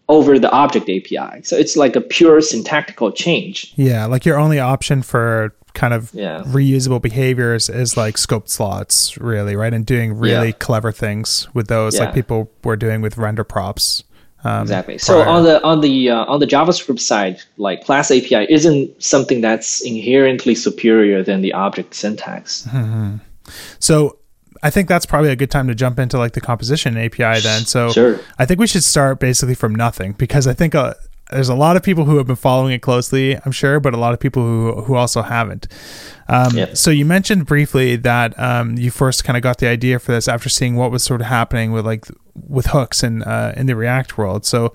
over the object API. So it's like a pure syntactical change. Yeah, like your only option for kind of Yeah. reusable behaviors is like scoped slots, really, right? And doing really Yeah. clever things with those, like people were doing with render props. Um, Exactly. So prior. on the on the uh, on the JavaScript side, like class API isn't something that's inherently superior than the object syntax. So I think that's probably a good time to jump into like the composition API then. So Sure. I think we should start basically from nothing because I think uh, there's a lot of people who have been following it closely, I'm sure, but a lot of people who who also haven't. Um, Yep. So you mentioned briefly that um, you first kind of got the idea for this after seeing what was sort of happening with like with hooks in uh, in the React world. So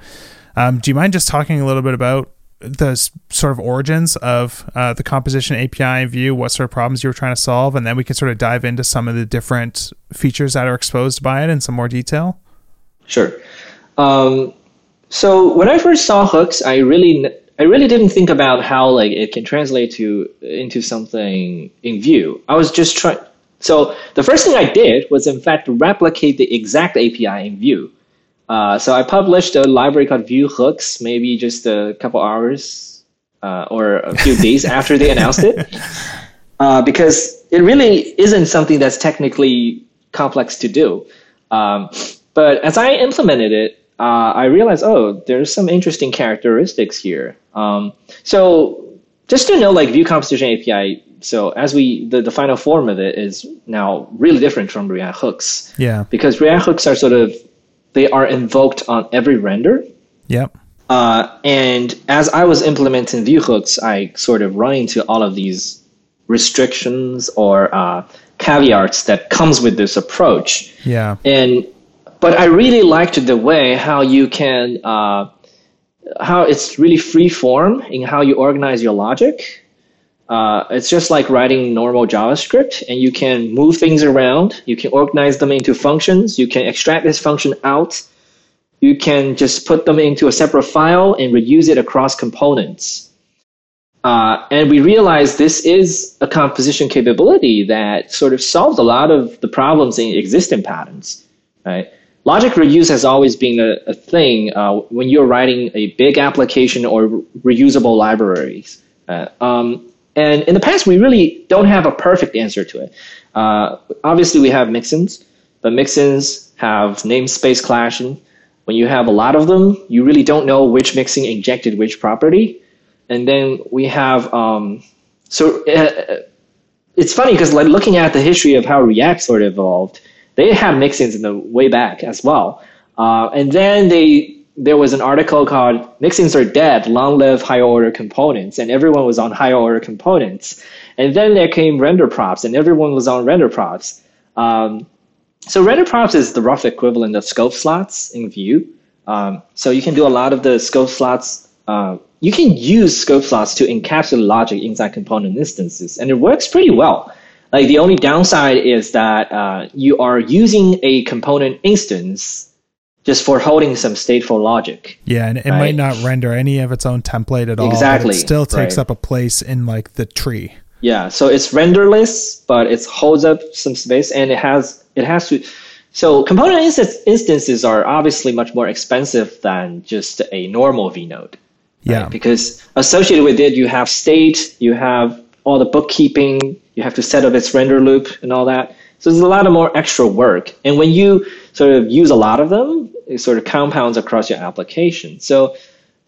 um, do you mind just talking a little bit about the sort of origins of uh, the composition API in Vue, what sort of problems you were trying to solve, and then we can sort of dive into some of the different features that are exposed by it in some more detail. Sure. Um, so when I first saw hooks, I really I really didn't think about how like it can translate to into something in Vue. I was just trying. So the first thing I did was in fact replicate the exact API in Vue. Uh, so I published a library called Vue Hooks, maybe just a couple hours uh, or a few days after they announced it, uh, because it really isn't something that's technically complex to do. Um, but as I implemented it, uh, I realized, oh, there's some interesting characteristics here. Um, so just to know, like Vue Composition API. So as we the, the final form of it is now really different from React hooks Yeah. because React hooks are sort of they are invoked on every render. Yep. Uh, and as I was implementing Vue hooks, I sort of run into all of these restrictions or uh, caveats that comes with this approach Yeah. and but I really liked the way how you can uh, how it's really free form in how you organize your logic. Uh, it's just like writing normal JavaScript, and you can move things around. You can organize them into functions. You can extract this function out. You can just put them into a separate file and reuse it across components. Uh, and we realized this is a composition capability that sort of solves a lot of the problems in existing patterns, right? Logic reuse has always been a, a thing uh, when you're writing a big application or reusable libraries. Uh, um, and in the past, we really don't have a perfect answer to it. Uh, obviously, we have mixins, but mixins have namespace clashing. When you have a lot of them, you really don't know which mixin injected which property. And then we have um, so uh, it's funny because like looking at the history of how React sort of evolved, they had mixins in the way back as well. Uh, and then they there was an article called "Mixins are dead, long live higher order components," and everyone was on higher order components. And then there came render props, and everyone was on render props. Um, so render props is the rough equivalent of scope slots in Vue. Um, so you can do a lot of the scope slots. Uh, you can use scope slots to encapsulate logic inside component instances, and it works pretty well. Like the only downside is that uh, you are using a component instance just for holding some stateful logic. Yeah, and it Right. might not render any of its own template at all. but Exactly, it still takes right. up a place in like the tree. Yeah, so it's renderless, but it holds up some space, and it has it has to. So component instance, instances are obviously much more expensive than just a normal vnode. Yeah. Because associated with it, you have state, you have all the bookkeeping, you have to set up its render loop and all that. So there's a lot of more extra work. And when you sort of use a lot of them, sort of compounds across your application. So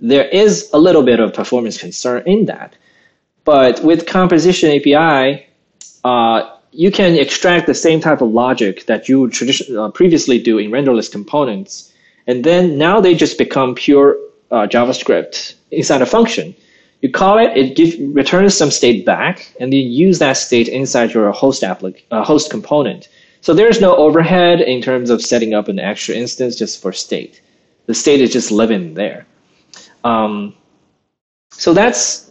there is a little bit of performance concern in that. But with composition API, uh, you can extract the same type of logic that you would uh, previously do in renderless components, and then now they just become pure uh, JavaScript inside a function. You call it, it gives returns some state back, and then you use that state inside your host applic- uh, host component. So there's no overhead in terms of setting up an extra instance just for state. The state is just living there. Um, so that's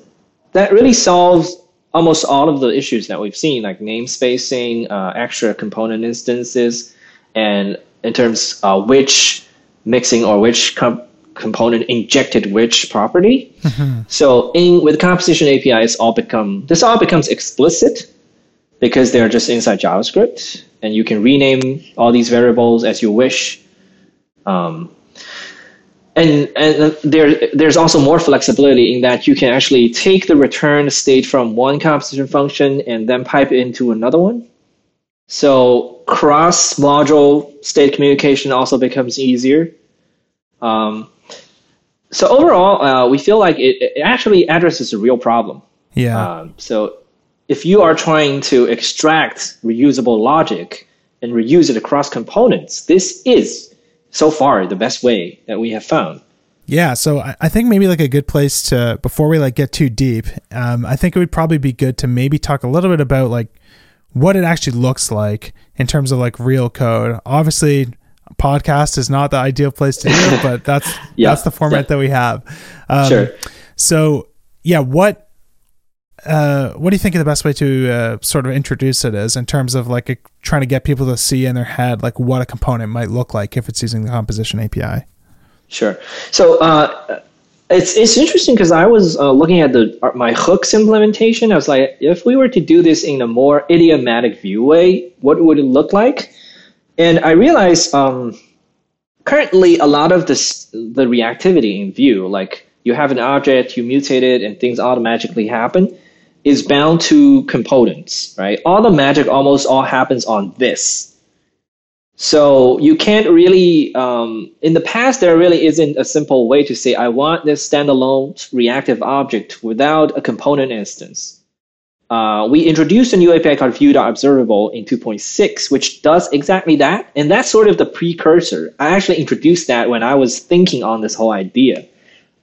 that really solves almost all of the issues that we've seen, like namespacing, uh, extra component instances, and in terms uh, which mixin or which com- component injected which property. So in with composition API, it's all become this all becomes explicit because they're just inside JavaScript, and you can rename all these variables as you wish. Um, and and there there's also more flexibility in that you can actually take the return state from one composition function and then pipe it into another one. So cross module state communication also becomes easier. Um, so overall, uh, we feel like it, it actually addresses a real problem. Yeah. Um, so if you are trying to extract reusable logic and reuse it across components, this is so far the best way that we have found. Yeah, so I think maybe like a good place to before we like get too deep, um, I think it would probably be good to maybe talk a little bit about like what it actually looks like in terms of like real code. Obviously, podcast is not the ideal place to do it, but that's Yeah, that's the format yeah. that we have. Um, Sure. So yeah, what uh, what do you think the best way to uh, sort of introduce it is in terms of like a, trying to get people to see in their head like what a component might look like if it's using the composition API? Sure. So uh, it's it's interesting because I was uh, looking at the uh, my hooks implementation. I was like, if we were to do this in a more idiomatic Vue way, what would it look like? And I realized um, currently a lot of this the reactivity in Vue, like you have an object, you mutate it, and things automatically happen, is bound to components, right? All the magic almost all happens on this. So you can't really, um, in the past, there really isn't a simple way to say, I want this standalone reactive object without a component instance. Uh, we introduced a new API called Vue.observable in 2.6, which does exactly that. And that's sort of the precursor. I actually introduced that when I was thinking on this whole idea.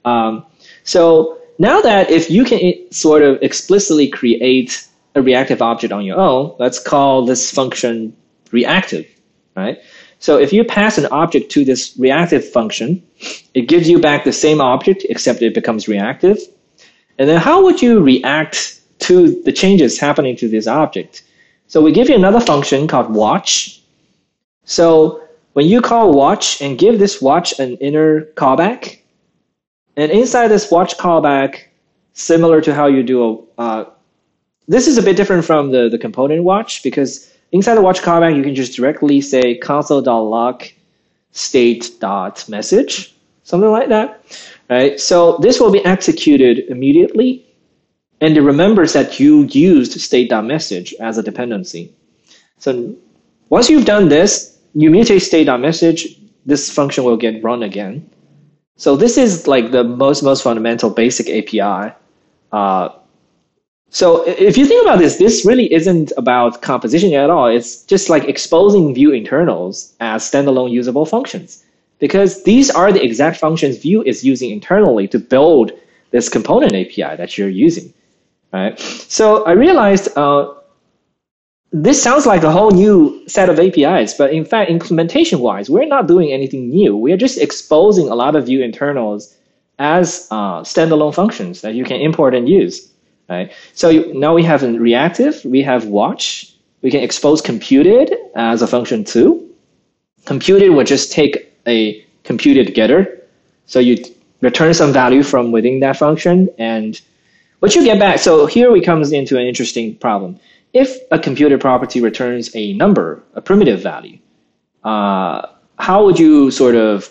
Um, so now that if you can sort of explicitly create a reactive object on your own, let's call this function reactive, right? So if you pass an object to this reactive function, it gives you back the same object except it becomes reactive. And then how would you react to the changes happening to this object? So we give you another function called watch. So when you call watch and give this watch an inner callback, and inside this watch callback, similar to how you do a, uh, this is a bit different from the, the component watch because inside the watch callback, you can just directly say console.log state.message, something like that, right? So this will be executed immediately, and it remembers that you used state.message as a dependency. So once you've done this, you mutate state.message, this function will get run again. So this is like the most most fundamental basic API. Uh, so if you think about this, this really isn't about composition at all. It's just like exposing Vue internals as standalone usable functions, because these are the exact functions Vue is using internally to build this component API that you're using. Right. So I realized uh, this sounds like a whole new set of APIs, but in fact, implementation wise, we're not doing anything new. We are just exposing a lot of Vue internals as uh, standalone functions that you can import and use. Right. So you, now we have a reactive, we have watch, we can expose computed as a function too. Computed would just take a computed getter. So you return some value from within that function, and what you get back. So here we comes into an interesting problem. If a computed property returns a number, a primitive value, uh, how would you sort of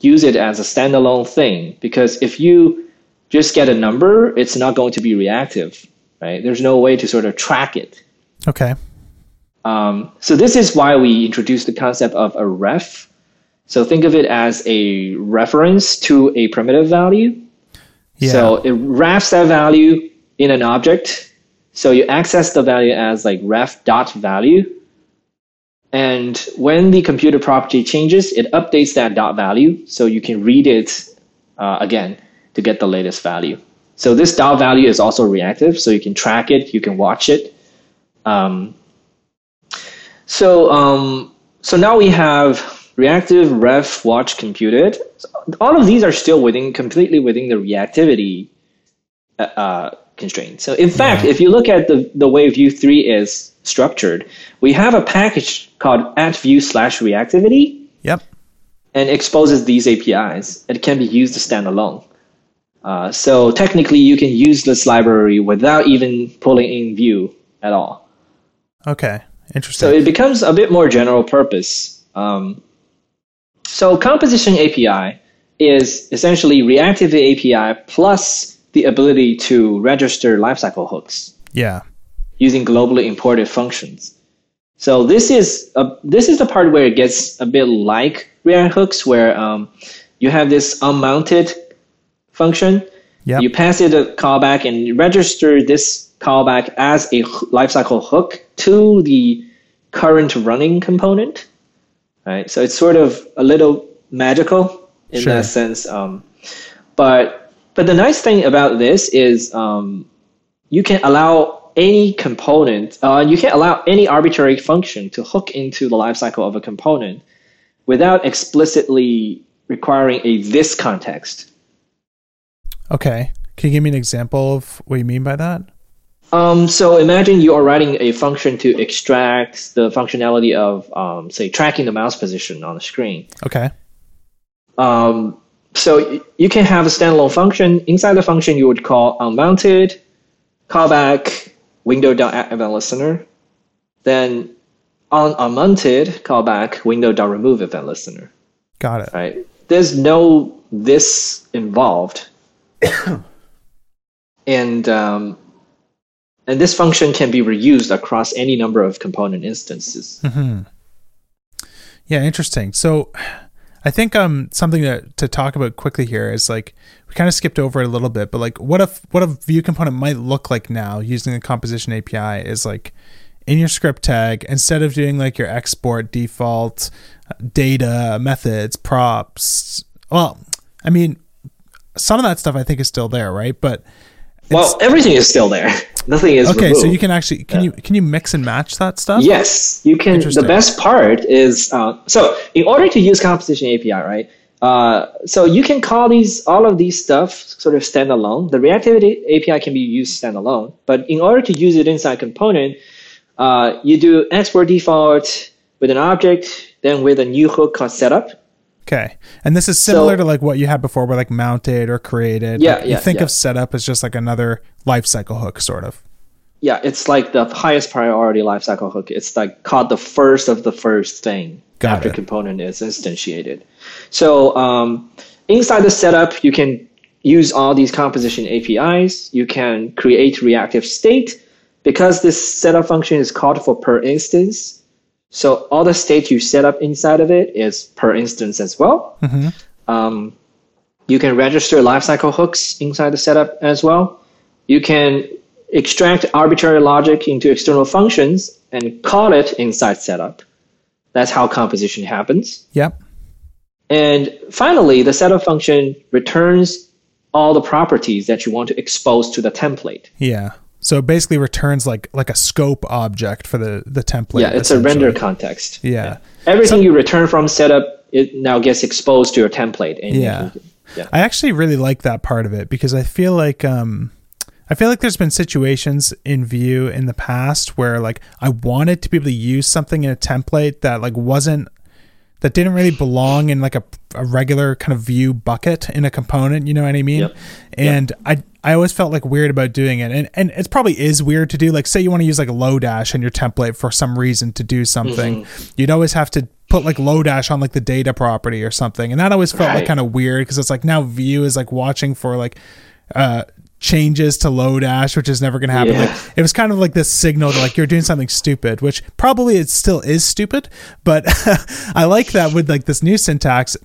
use it as a standalone thing? Because if you just get a number, it's not going to be reactive, right? There's no way to sort of track it. Okay. Um, so this is why we introduced the concept of a ref. So think of it as a reference to a primitive value. Yeah. So it refs that value in an object. So you access the value as like ref dot value. And when the computer property changes, it updates that dot value. So you can read it uh, again to get the latest value. So this dot value is also reactive. So you can track it, you can watch it. Um, so um, so now we have reactive, ref, watch, computed. All of these are still within completely within the reactivity uh, uh, constraint. So in fact, if you look at the the way Vue three is structured, we have a package called at Vue slash reactivity Yep. and exposes these APIs. It can be used standalone. Uh, so technically, you can use this library without even pulling in Vue at all. Okay. Interesting. So it becomes a bit more general purpose. Um, so composition API is essentially reactive API plus the ability to register lifecycle hooks yeah. using globally imported functions. So this is a, this is the part where it gets a bit like React hooks, where um, you have this onMounted function. Yep. You pass it a callback and register this callback as a lifecycle hook to the current running component. Right. So it's sort of a little magical in Sure. that sense. Um, but but the nice thing about this is um, you can allow any component, uh, you can allow any arbitrary function to hook into the lifecycle of a component without explicitly requiring a this context. Okay. Can you give me an example of what you mean by that? Um, so imagine you are writing a function to extract the functionality of, um, say, tracking the mouse position on the screen. Okay. Um, so you can have a standalone function. Inside the function, you would call onMounted, callback, window.event listener. Then on unmounted, callback, window.remove event listener. Got it. Right? There's no this involved. and um, and this function can be reused across any number of component instances. Yeah, interesting. So I think um something to, to talk about quickly here is like we kind of skipped over it a little bit, but like what if what a Vue component might look like now using the composition API is like in your script tag, instead of doing like your export default uh, data, methods, props, well, I mean some of that stuff I think is still there, right? But Well, everything is still there. Nothing is okay, so you can actually can you can you mix and match that stuff? Yes, you can. The best part is uh, so in order to use composition API, right? Uh, so you can call these all of these stuff sort of standalone. The reactivity API can be used standalone, but in order to use it inside component, uh, you do export default with an object, then with a new hook called setup. Okay. And this is similar So- to like what you had before where like mounted or created. Yeah, Like, you yeah, think yeah. of setup as just like another lifecycle hook sort of. Yeah, it's like the highest priority lifecycle hook. It's like called the first of the first thing Got after it. component is instantiated. So um, inside the setup, you can use all these composition APIs. You can create reactive state because this setup function is called for per instance. So all the state you set up inside of it is per instance as well. Um, you can register lifecycle hooks inside the setup as well. You can extract arbitrary logic into external functions and call it inside setup. That's how composition happens. Yep. And finally, the setup function returns all the properties that you want to expose to the template. Yeah. So it basically returns like like a scope object for the the template. yeah, it's a render context. Yeah. Everything you return from setup, it now gets exposed to your template. And you Yeah. can- yeah. I actually really like that part of it because I feel like um I feel like there's been situations in Vue in the past where like I wanted to be able to use something in a template that like wasn't that didn't really belong in like a, a regular kind of Vue bucket in a component. You know what I mean? Yep. And I I always felt like weird about doing it, and and it probably is weird to do. Like, say you want to use like a Lodash in your template for some reason to do something, you'd always have to put like Lodash on like the data property or something, and that always felt like kind of weird because it's like now Vue is like watching for like uh changes to Lodash, which is never going to happen. Yeah. Like, it was kind of like this signal to like you're doing something stupid, which probably it still is stupid, but I like that with like this new syntax.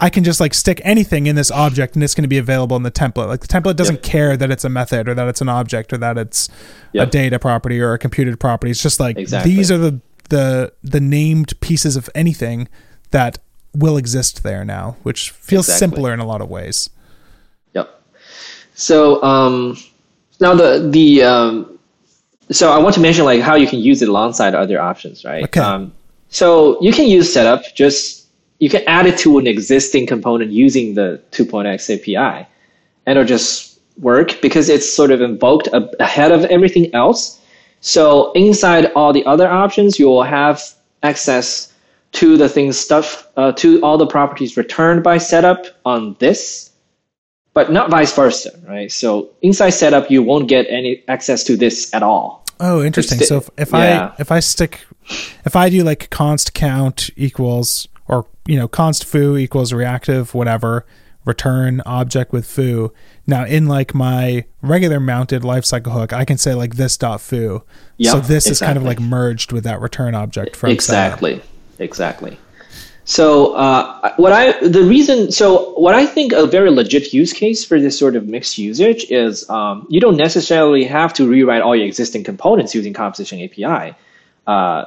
I can just like stick anything in this object and it's going to be available in the template. Like the template doesn't Yep. care that it's a method or that it's an object or that it's a data property or a computed property. It's just like Exactly. these are the the the named pieces of anything that will exist there now, which feels Exactly. simpler in a lot of ways. So um, now the the um, so I want to mention like how you can use it alongside other options, right? Okay. Um, so you can use setup. Just you can add it to an existing component using the 2.x API, and it'll just work because it's sort of invoked ahead of everything else. So inside all the other options, you will have access to the things stuff uh, to all the properties returned by setup on this but not vice versa, right? So inside setup, you won't get any access to this at all. Oh, interesting. So if, if yeah. I if I stick if I do like const count equals or you know const foo equals reactive whatever return object with foo. Now in like my regular mounted lifecycle hook, I can say like this dot foo. Yeah, so this is kind of like merged with that return object from setup. exactly, exactly. So uh, what I the reason so what I think a very legit use case for this sort of mixed usage is um, you don't necessarily have to rewrite all your existing components using Composition API. Uh,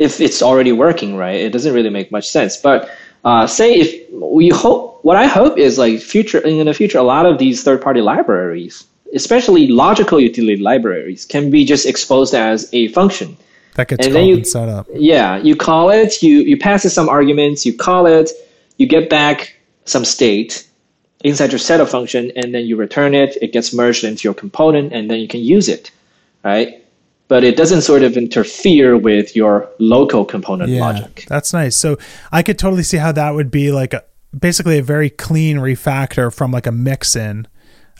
if it's already working, right? It doesn't really make much sense. But uh, say if we hope, what I hope is like future in the future, a lot of these third-party libraries, especially logical utility libraries, can be just exposed as a function. That gets And called then you- in setup. Yeah, you call it, you you pass it some arguments, you call it, you get back some state inside your setup function, and then you return it. It gets merged into your component, and then you can use it, right? But it doesn't sort of interfere with your local component Yeah, logic. that's nice. So I could totally see how that would be like a, basically a very clean refactor from like a mix in.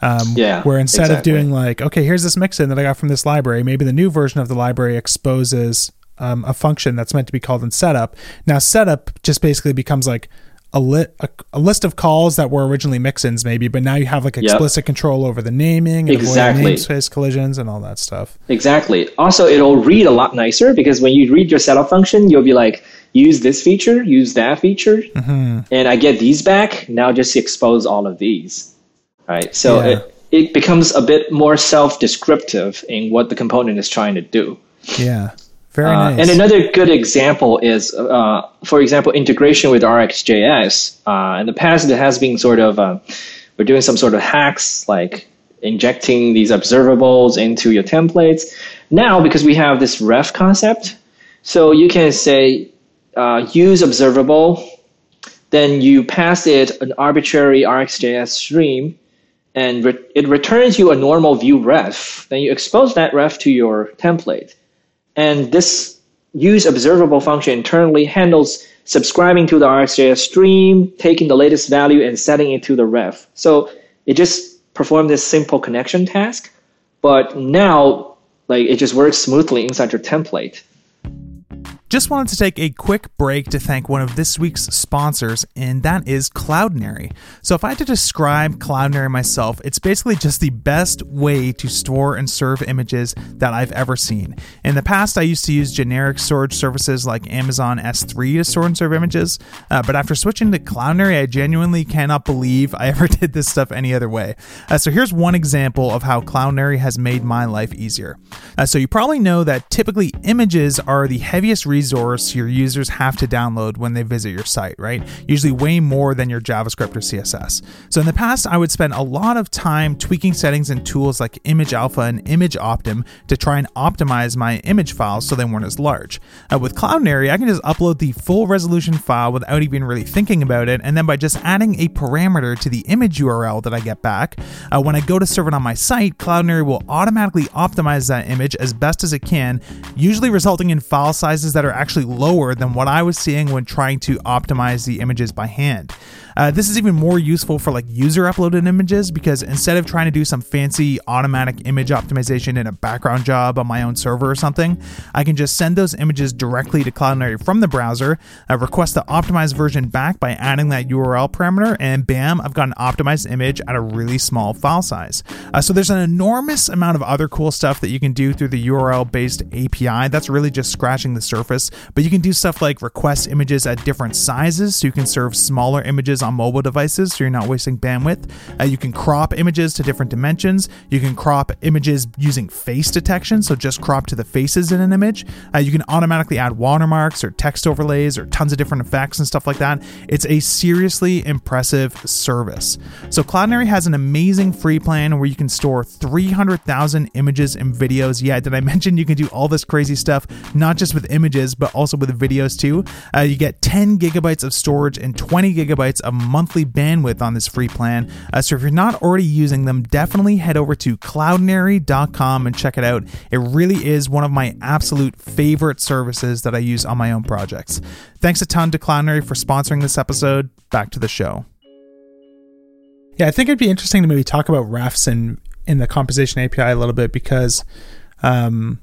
Um, Yeah, Where instead of doing like, okay, here's this mix in that I got from this library, maybe the new version of the library exposes um, a function that's meant to be called in setup. Now, setup just basically becomes like a, li- a, a list of calls that were originally mix-ins, maybe, but now you have like explicit control over the naming and Exactly. namespace collisions and all that stuff. Exactly. Also, it'll read a lot nicer because when you read your setup function, you'll be like, use this feature, use that feature, Mm-hmm. and I get these back. Now just expose all of these. Right. So Yeah. it, it becomes a bit more self-descriptive in what the component is trying to do. Yeah. Very Uh, nice. And another good example is, uh, for example, integration with RxJS. Uh, in the past, it has been sort of, uh, we're doing some sort of hacks like injecting these observables into your templates. Now, because we have this ref concept, so you can say uh, use observable, then you pass it an arbitrary RxJS stream, and re- it returns you a normal Vue ref. Then you expose that ref to your template. And this use observable function internally handles subscribing to the RxJS stream, taking the latest value and setting it to the ref. So it just performed this simple connection task, but now like it just works smoothly inside your template. Just wanted to take a quick break to thank one of this week's sponsors, and that is Cloudinary. So, if I had to describe Cloudinary myself, it's basically just the best way to store and serve images that I've ever seen. In the past, I used to use generic storage services like Amazon S3 to store and serve images, uh, but after switching to Cloudinary, I genuinely cannot believe I ever did this stuff any other way. Uh, so, here's one example of how Cloudinary has made my life easier. Uh, so, you probably know that typically images are the heaviest resource your users have to download when they visit your site, right? Usually way more than your JavaScript or CSS. So in the past, I would spend a lot of time tweaking settings and tools like ImageAlpha and ImageOptim to try and optimize my image files so they weren't as large. Uh, with Cloudinary, I can just upload the full resolution file without even really thinking about it, and then by just adding a parameter to the image URL that I get back, uh, when I go to serve it on my site, Cloudinary will automatically optimize that image as best as it can, usually resulting in file sizes that are are actually lower than what I was seeing when trying to optimize the images by hand. Uh, this is even more useful for like user uploaded images because instead of trying to do some fancy automatic image optimization in a background job on my own server or something, I can just send those images directly to Cloudinary from the browser, uh, request the optimized version back by adding that URL parameter, and bam, I've got an optimized image at a really small file size. Uh, so there's an enormous amount of other cool stuff that you can do through the URL based API. That's really just scratching the surface, but you can do stuff like request images at different sizes so you can serve smaller images on mobile devices so you're not wasting bandwidth. Uh, you can crop images to different dimensions. You can crop images using face detection, so just crop to the faces in an image. Uh, you can automatically add watermarks or text overlays or tons of different effects and stuff like that. It's a seriously impressive service. So Cloudinary has an amazing free plan where you can store 300,000 images and videos. Yeah, did I mention you can do all this crazy stuff, not just with images, but also with videos too? Uh, you get 10 gigabytes of storage and 20 gigabytes of monthly bandwidth on this free plan. Uh, so if you're not already using them, definitely head over to cloudinary.com and check it out. It really is one of my absolute favorite services that I use on my own projects. Thanks a ton to Cloudinary for sponsoring this episode. Back to the show. Yeah, I think it'd be interesting to maybe talk about refs and in the composition API a little bit because um,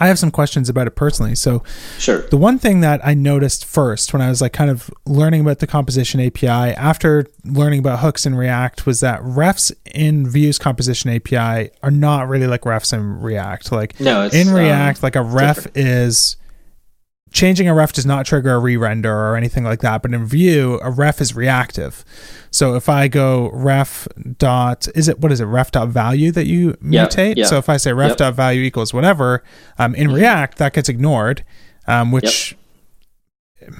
I have some questions about it personally. So, Sure. the one thing that I noticed first when I was like kind of learning about the composition API after learning about hooks in React was that refs in Vue's composition API are not really like refs in React. Like No, it's, in um, React, like a ref different. is changing a ref does not trigger a re-render or anything like that. But in Vue, a ref is reactive. So if I go ref dot is it what is it ref dot value that you Yeah, mutate? yeah. So if I say ref Yep. dot value equals whatever, um, in React that gets ignored, um, which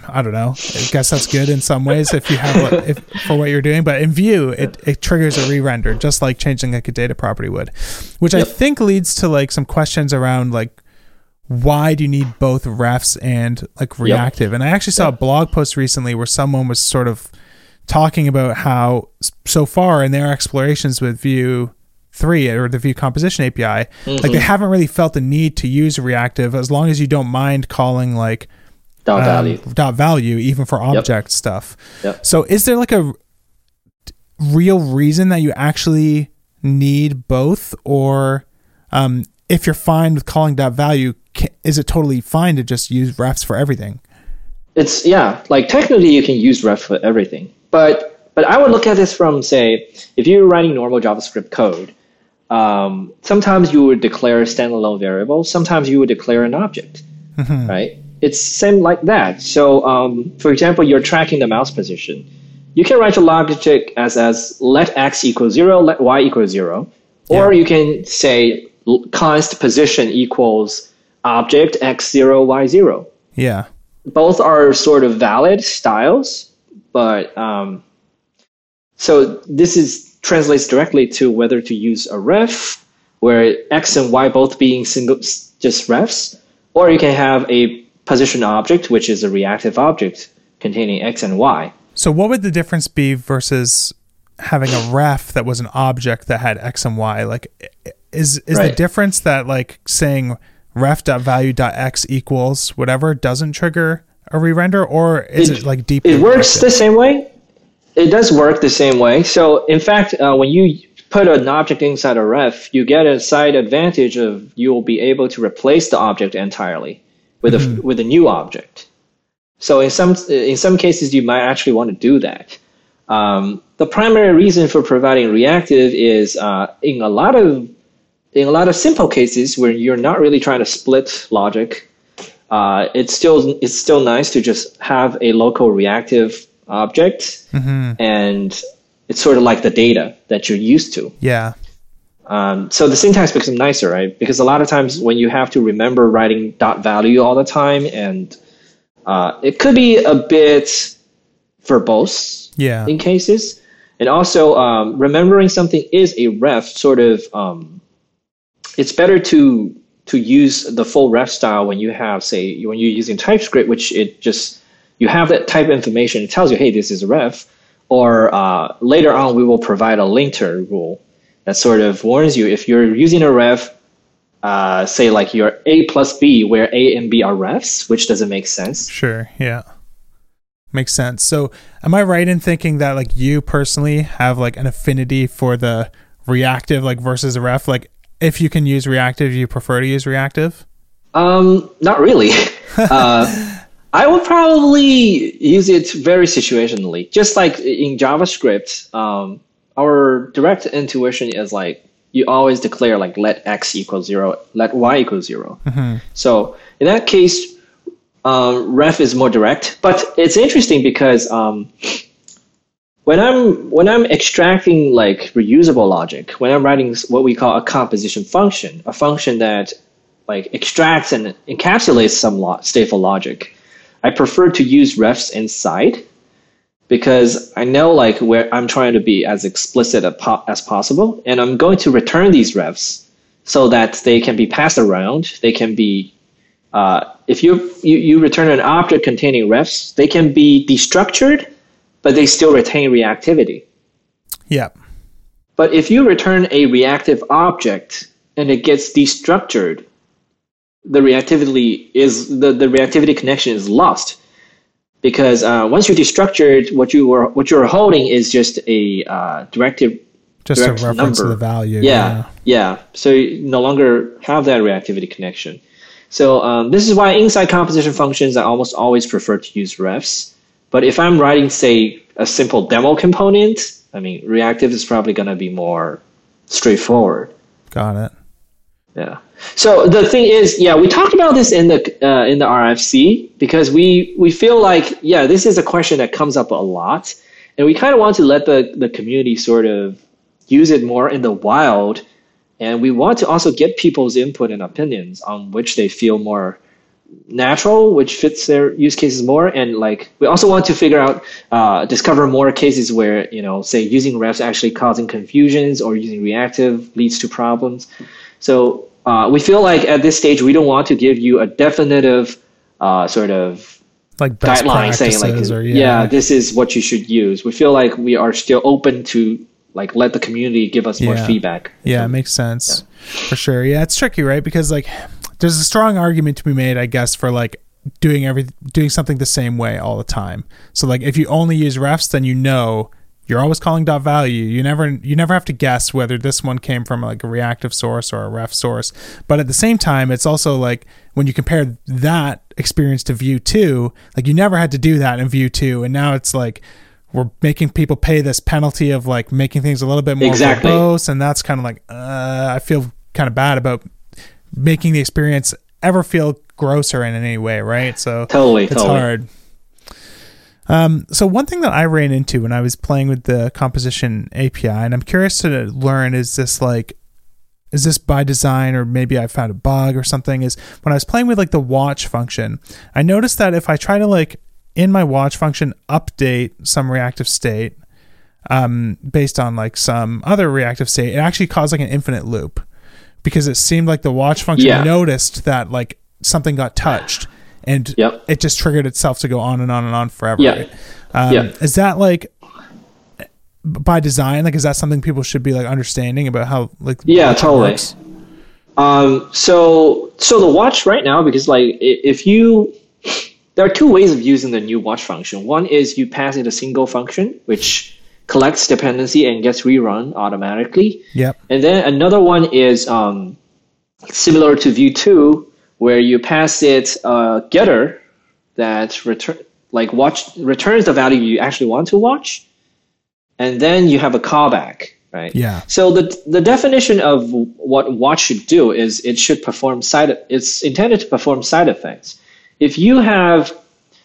I don't know. I guess that's good in some ways if you have what, if, for what you're doing. But in Vue, it, it triggers a re-render just like changing like a data property would, which I think leads to like some questions around like why do you need both refs and like reactive? And I actually saw a Yep. blog blog post recently where someone was sort of talking about how so far in their explorations with Vue 3 or the Vue composition API, like Mm-hmm. they haven't really felt the need to use reactive as long as you don't mind calling like Dot um, value. dot value even for object stuff. Yep. So is there like a real reason that you actually need both or um, if you're fine with calling dot value is it totally fine to just use refs for everything? It's yeah, like technically you can use ref for everything, but but I would look at this from say if you're writing normal JavaScript code, um, sometimes you would declare a standalone variable, sometimes you would declare an object, right? It's same like that. So um, for example, you're tracking the mouse position. You can write your logic as as let x equal zero, let y equal zero, or Yeah. you can say const position equals object x zero y zero Yeah. both are sort of valid styles, but um, so this is translates directly to whether to use a ref where x and y both being single just refs, or you can have a position object which is a reactive object containing x and y. So what would the difference be versus having a ref that was an object that had x and y? Like is is the difference that like saying ref.value.x equals whatever doesn't trigger a re-render or is it, It- like deep It works the same way. It does work the same way. So, in fact, uh, when you put an object inside a ref, you get a side advantage of you'll be able to replace the object entirely with a with a new object. So, in some in some cases, you might actually want to do that. Um, the primary reason for providing reactive is uh, in a lot of in a lot of simple cases where you're not really trying to split logic, uh, it's still it's still nice to just have a local reactive object, and it's sort of like the data that you're used to. yeah. Um, so the syntax becomes nicer, right? Because a lot of times when you have to remember writing dot value all the time, and uh, it could be a bit verbose Yeah. in cases. And also, um, remembering something is a ref sort of, um, it's better to to use the full ref style when you have, say, when you're using TypeScript, which it just you have that type information. It tells you, hey, this is a ref. Or uh, later on, we will provide a linter rule that sort of warns you if you're using a ref. uh, say like your A plus B, where A and B are refs, which doesn't make sense. Sure. Yeah. Makes sense. So, am I right in thinking that like you personally have like an affinity for the reactive like versus a ref? Like, if you can use reactive, you prefer to use reactive? Um, not really. uh, I would probably use it very situationally. Just like in JavaScript, um, our direct intuition is like you always declare like let x equal zero, let y equal 0 So in that case, um, ref is more direct. But it's interesting because um, when I'm when I'm extracting like reusable logic, when I'm writing what we call a composition function, a function that like extracts and encapsulates some lo- stateful logic, I prefer to use refs inside because I know like where I'm trying to be as explicit as possible, and I'm going to return these refs so that they can be passed around. They can be uh, if you, you you return an object containing refs, they can be destructured, but they still retain reactivity. Yeah. But if you return a reactive object and it gets destructured, the reactivity is the, the reactivity connection is lost because uh, once you destructured what you were what you're holding is just a uh, directive just direct a reference number. to the value yeah, yeah, yeah so you no longer have that reactivity connection so um, this is why inside composition functions i almost always prefer to use refs but if i'm writing say a simple demo component i mean reactive is probably going to be more straightforward. Got it. Yeah. So the thing is, yeah, we talked about this in the uh, in the RFC because we we feel like yeah, this is a question that comes up a lot, and we kind of want to let the the community sort of use it more in the wild, and we want to also get people's input and opinions on which they feel more natural, which fits their use cases more, and like we also want to figure out uh, discover more cases where you know say using refs actually causing confusions or using reactive leads to problems. So uh, we feel like at this stage we don't want to give you a definitive uh, sort of like guideline saying like or, yeah. yeah. this is what you should use. We feel like we are still open to like let the community give us more feedback. Yeah, it makes sense yeah. for sure. Yeah, it's tricky, right? Because like there's a strong argument to be made, I guess, for like doing every doing something the same way all the time. So like if you only use refs, then you know you're always calling dot value. You never you never have to guess whether this one came from like a reactive source or a ref source. But at the same time, it's also like when you compare that experience to Vue two, like you never had to do that in Vue two, and now it's like we're making people pay this penalty of like making things a little bit more exactly. verbose, and that's kind of like uh, I feel kind of bad about making the experience ever feel grosser in any way, right? So totally, it's totally. hard. Um, so one thing that I ran into when I was playing with the composition API, and I'm curious to learn, is this like, is this by design or maybe I found a bug or something? Is when I was playing with like the watch function, I noticed that if I try to like in my watch function update some reactive state, um, based on like some other reactive state, it actually caused like an infinite loop because it seemed like the watch function yeah. noticed that like something got touched and yep. it just triggered itself to go on and on and on forever. Yeah. Right? Um, yeah. Is that like by design? Like, is that something people should be like understanding about how like yeah, totally. Works? Um, so so the watch right now because like if you there are two ways of using the new watch function. One is you pass it a single function which collects dependency and gets rerun automatically. Yep. And then another one is um, similar to Vue two where you pass it a getter that return like watch returns the value you actually want to watch, and then you have a callback, right? Yeah. So the the definition of what watch should do is it should perform side. It's intended to perform side effects. If you have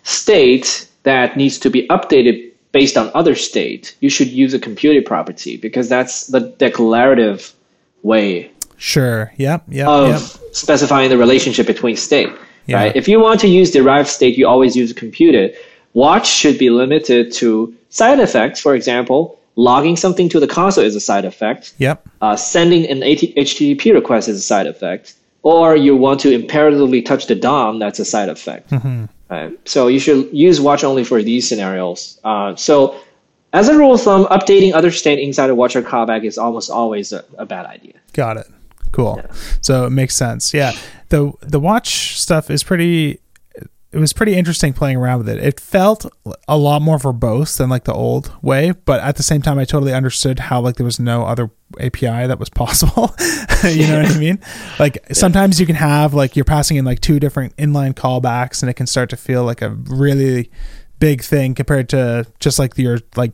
state that needs to be updated based on other state, you should use a computed property because that's the declarative way Sure. Yep. Yep. Of yep. specifying the relationship between state. Yeah. Right. If you want to use derived state, you always use computed. Watch should be limited to side effects. For example, logging something to the console is a side effect. Yep. Uh, sending an HTTP request is a side effect. Or you want to imperatively touch the DOM, that's a side effect. Mm-hmm. Right. So you should use watch only for these scenarios. Uh, so as a rule of thumb, updating other state inside a watcher callback is almost always a, a bad idea. Got it. cool. So it makes sense. Yeah, the the watch stuff is pretty. It was pretty interesting playing around with it. It felt a lot more verbose than like the old way, but at the same time, I totally understood how like there was no other API that was possible. you know what I mean? Like sometimes you can have like you're passing in like two different inline callbacks, and it can start to feel like a really big thing compared to just like your like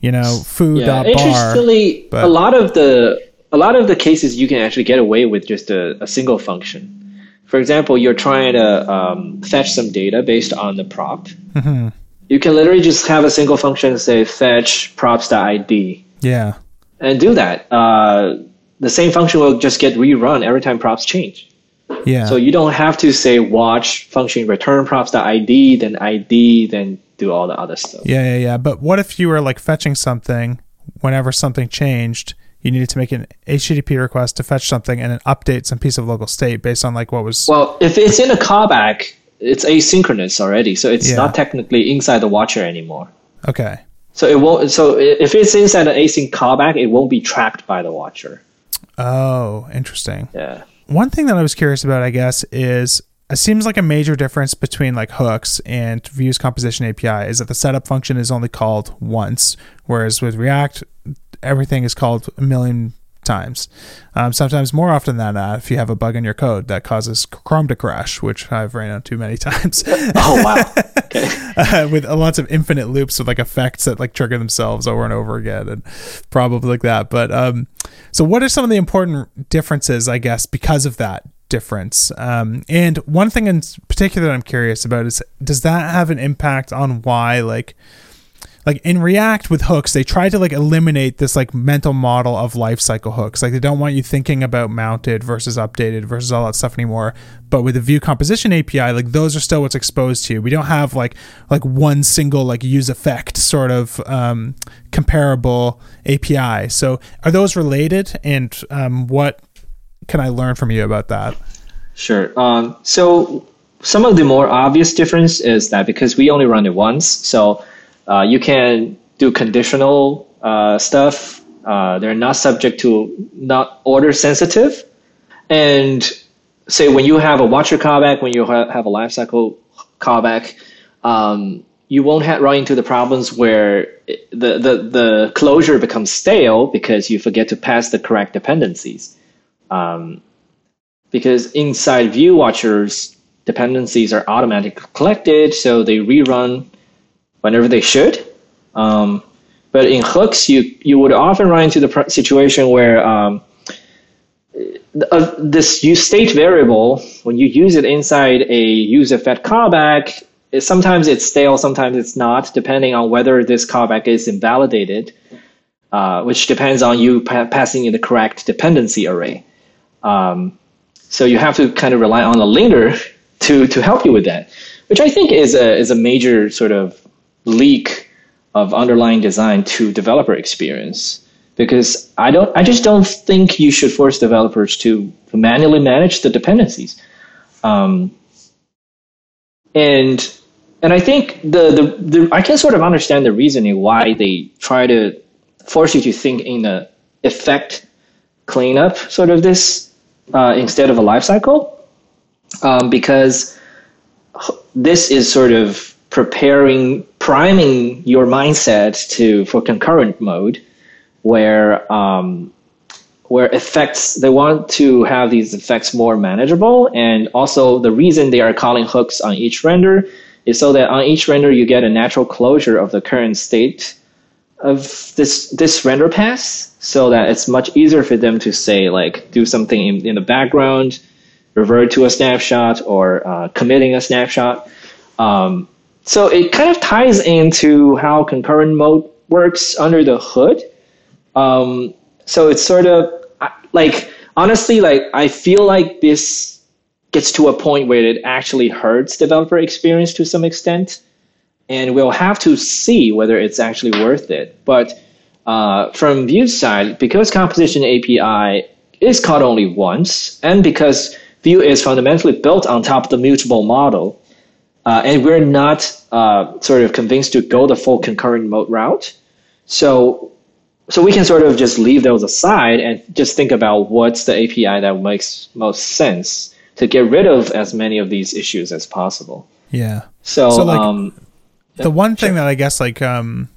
you know foo Yeah, dot bar. interestingly, but- a lot of the a lot of the cases you can actually get away with just a, a single function. For example, you're trying to um, fetch some data based on the prop. Mm-hmm. You can literally just have a single function say fetch props.id Yeah. and do that. Uh, the same function will just get rerun every time props change. Yeah. So you don't have to say watch function return props.id, then ID, then do all the other stuff. Yeah, yeah, yeah. But what if you were like fetching something whenever something changed? You needed to make an HTTP request to fetch something and then update some piece of local state based on like what was. Well, if it's in a callback, it's asynchronous already, so it's Yeah. not technically inside the watcher anymore. okay. So it won't. So if it's inside an async callback, it won't be tracked by the watcher. Oh, interesting. Yeah. One thing that I was curious about, I guess, is it seems like a major difference between like hooks and Vue's composition API is that the setup function is only called once, whereas with React, everything is called a million times. Um, sometimes more often than not, if you have a bug in your code that causes Chrome to crash, which I've ran into many times. Oh wow. okay. uh, with lots of infinite loops with like effects that like trigger themselves over and over again and probably like that but um so what are some of the important differences i guess because of that difference um and one thing in particular that i'm curious about is does that have an impact on why like like in React with hooks, they try to like eliminate this like mental model of lifecycle hooks. Like they don't want you thinking about mounted versus updated versus all that stuff anymore. But with the Vue composition API, like those are still what's exposed to you. We don't have like like one single like use effect sort of um, comparable API. So are those related? And um, what can I learn from you about that? Sure. Um, so some of the more obvious difference is that because we only run it once, so uh, you can do conditional uh, stuff. Uh, they're not subject to not order sensitive. And say when you have a watcher callback, when you ha- have a lifecycle callback, um, you won't have run into the problems where it- the, the, the closure becomes stale because you forget to pass the correct dependencies. Um, because inside Vue watchers, dependencies are automatically collected, so they rerun whenever they should. Um, but in hooks, you you would often run into the pr- situation where um, uh, this use state variable, when you use it inside a use effect callback, it, sometimes it's stale, sometimes it's not, depending on whether this callback is invalidated, uh, which depends on you pa- passing in the correct dependency array. Um, so you have to kind of rely on the linter to to help you with that, which I think is a is a major sort of leak of underlying design to developer experience. Because I don't, I just don't think you should force developers to manually manage the dependencies. Um, and and I think the, the the I can sort of understand the reasoning why they try to force you to think in a effect cleanup sort of this uh, instead of a life cycle, um, because this is sort of preparing, priming your mindset to for concurrent mode, where um, where effects they want to have these effects more manageable, and also the reason they are calling hooks on each render is so that on each render you get a natural closure of the current state of this this render pass so that it's much easier for them to say like do something in, in the background revert to a snapshot or uh, committing a snapshot. Um, so it kind of ties into how concurrent mode works under the hood um, so it's sort of like honestly like i feel like this gets to a point where it actually hurts developer experience to some extent and we'll have to see whether it's actually worth it. But uh, from Vue's side, because composition API is called only once, and because Vue is fundamentally built on top of the mutable model, uh, and we're not uh, sort of convinced to go the full concurrent mode route. So so we can sort of just leave those aside and just think about what's the API that makes most sense to get rid of as many of these issues as possible. Yeah. So, So, like, um, the one thing that I guess like um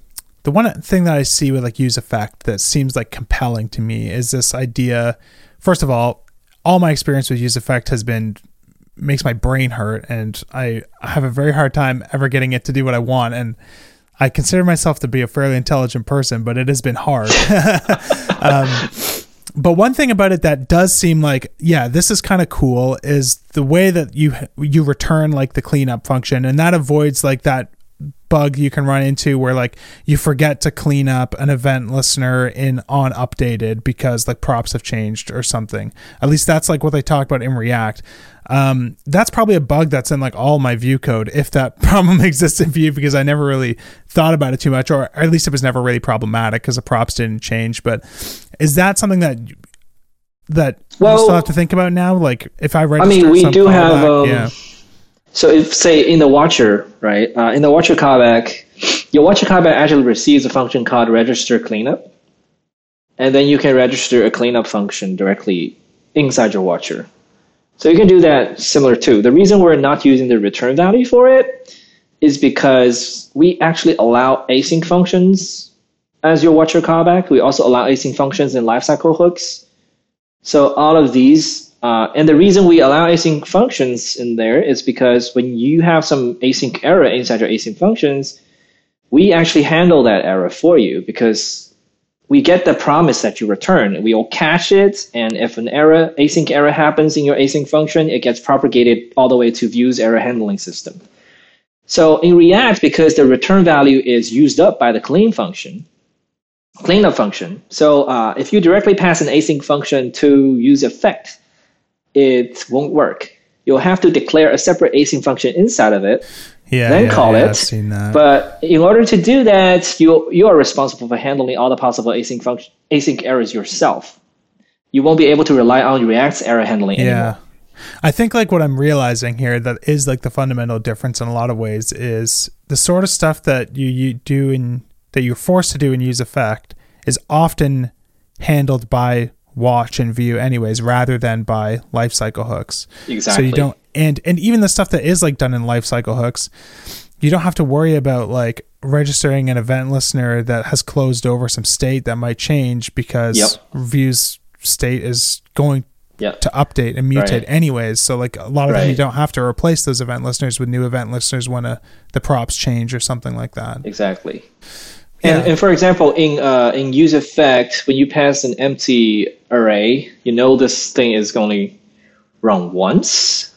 the one thing that I see with like use effect that seems like compelling to me is this idea first of all all my experience with use effect has been makes my brain hurt and I have a very hard time ever getting it to do what I want and I consider myself to be a fairly intelligent person but it has been hard. Um, but one thing about it that does seem like yeah this is kind of cool is the way that you you return like the cleanup function and that avoids like that bug you can run into where like you forget to clean up an event listener in on updated because like props have changed or something. At least that's like what they talk about in react. Um, that's probably a bug that's in like all my Vue code if that problem exists in Vue because i never really thought about it too much or at least it was never really problematic because the props didn't change. But is that something that that you Well- still have to think about now? Like if i register I mean, we do have, callback, um, yeah So if say in the watcher, right? Uh, in the watcher callback, your watcher callback actually receives a function called register cleanup, and then you can register a cleanup function directly inside your watcher. So you can do that similar too. The reason we're not using the return value for it is because we actually allow async functions as your watcher callback. We also allow async functions in lifecycle hooks. So all of these, uh, and the reason we allow async functions in there is because when you have some async error inside your async functions, we actually handle that error for you because we get the promise that you return. We will cache it, and if an error, async error happens in your async function, it gets propagated all the way to Vue's error handling system. So in React, because the return value is used up by the clean function, cleanup function. So uh, if you directly pass an async function to use effect, it won't work. You'll have to declare a separate async function inside of it, yeah then yeah, call yeah, it. I've seen that But in order to do that, you you are responsible for handling all the possible async function async errors yourself. You won't be able to rely on React's error handling Yeah. anymore. I think like what I'm realizing here that is like the fundamental difference in a lot of ways is the sort of stuff that you, you do in that you're forced to do in use effect is often handled by watch and Vue anyways rather than by lifecycle hooks. Exactly so you don't and and even the stuff that is like done in lifecycle hooks, you don't have to worry about like registering an event listener that has closed over some state that might change because Yep. Vue's state is going Yep. to update and mutate Right. anyways. So like a lot of them you don't have to replace those event listeners with new event listeners when a, the props change or something like that. Exactly. And, Yeah. and for example, in uh, in use effect, when you pass an empty array, you know this thing is going to run once.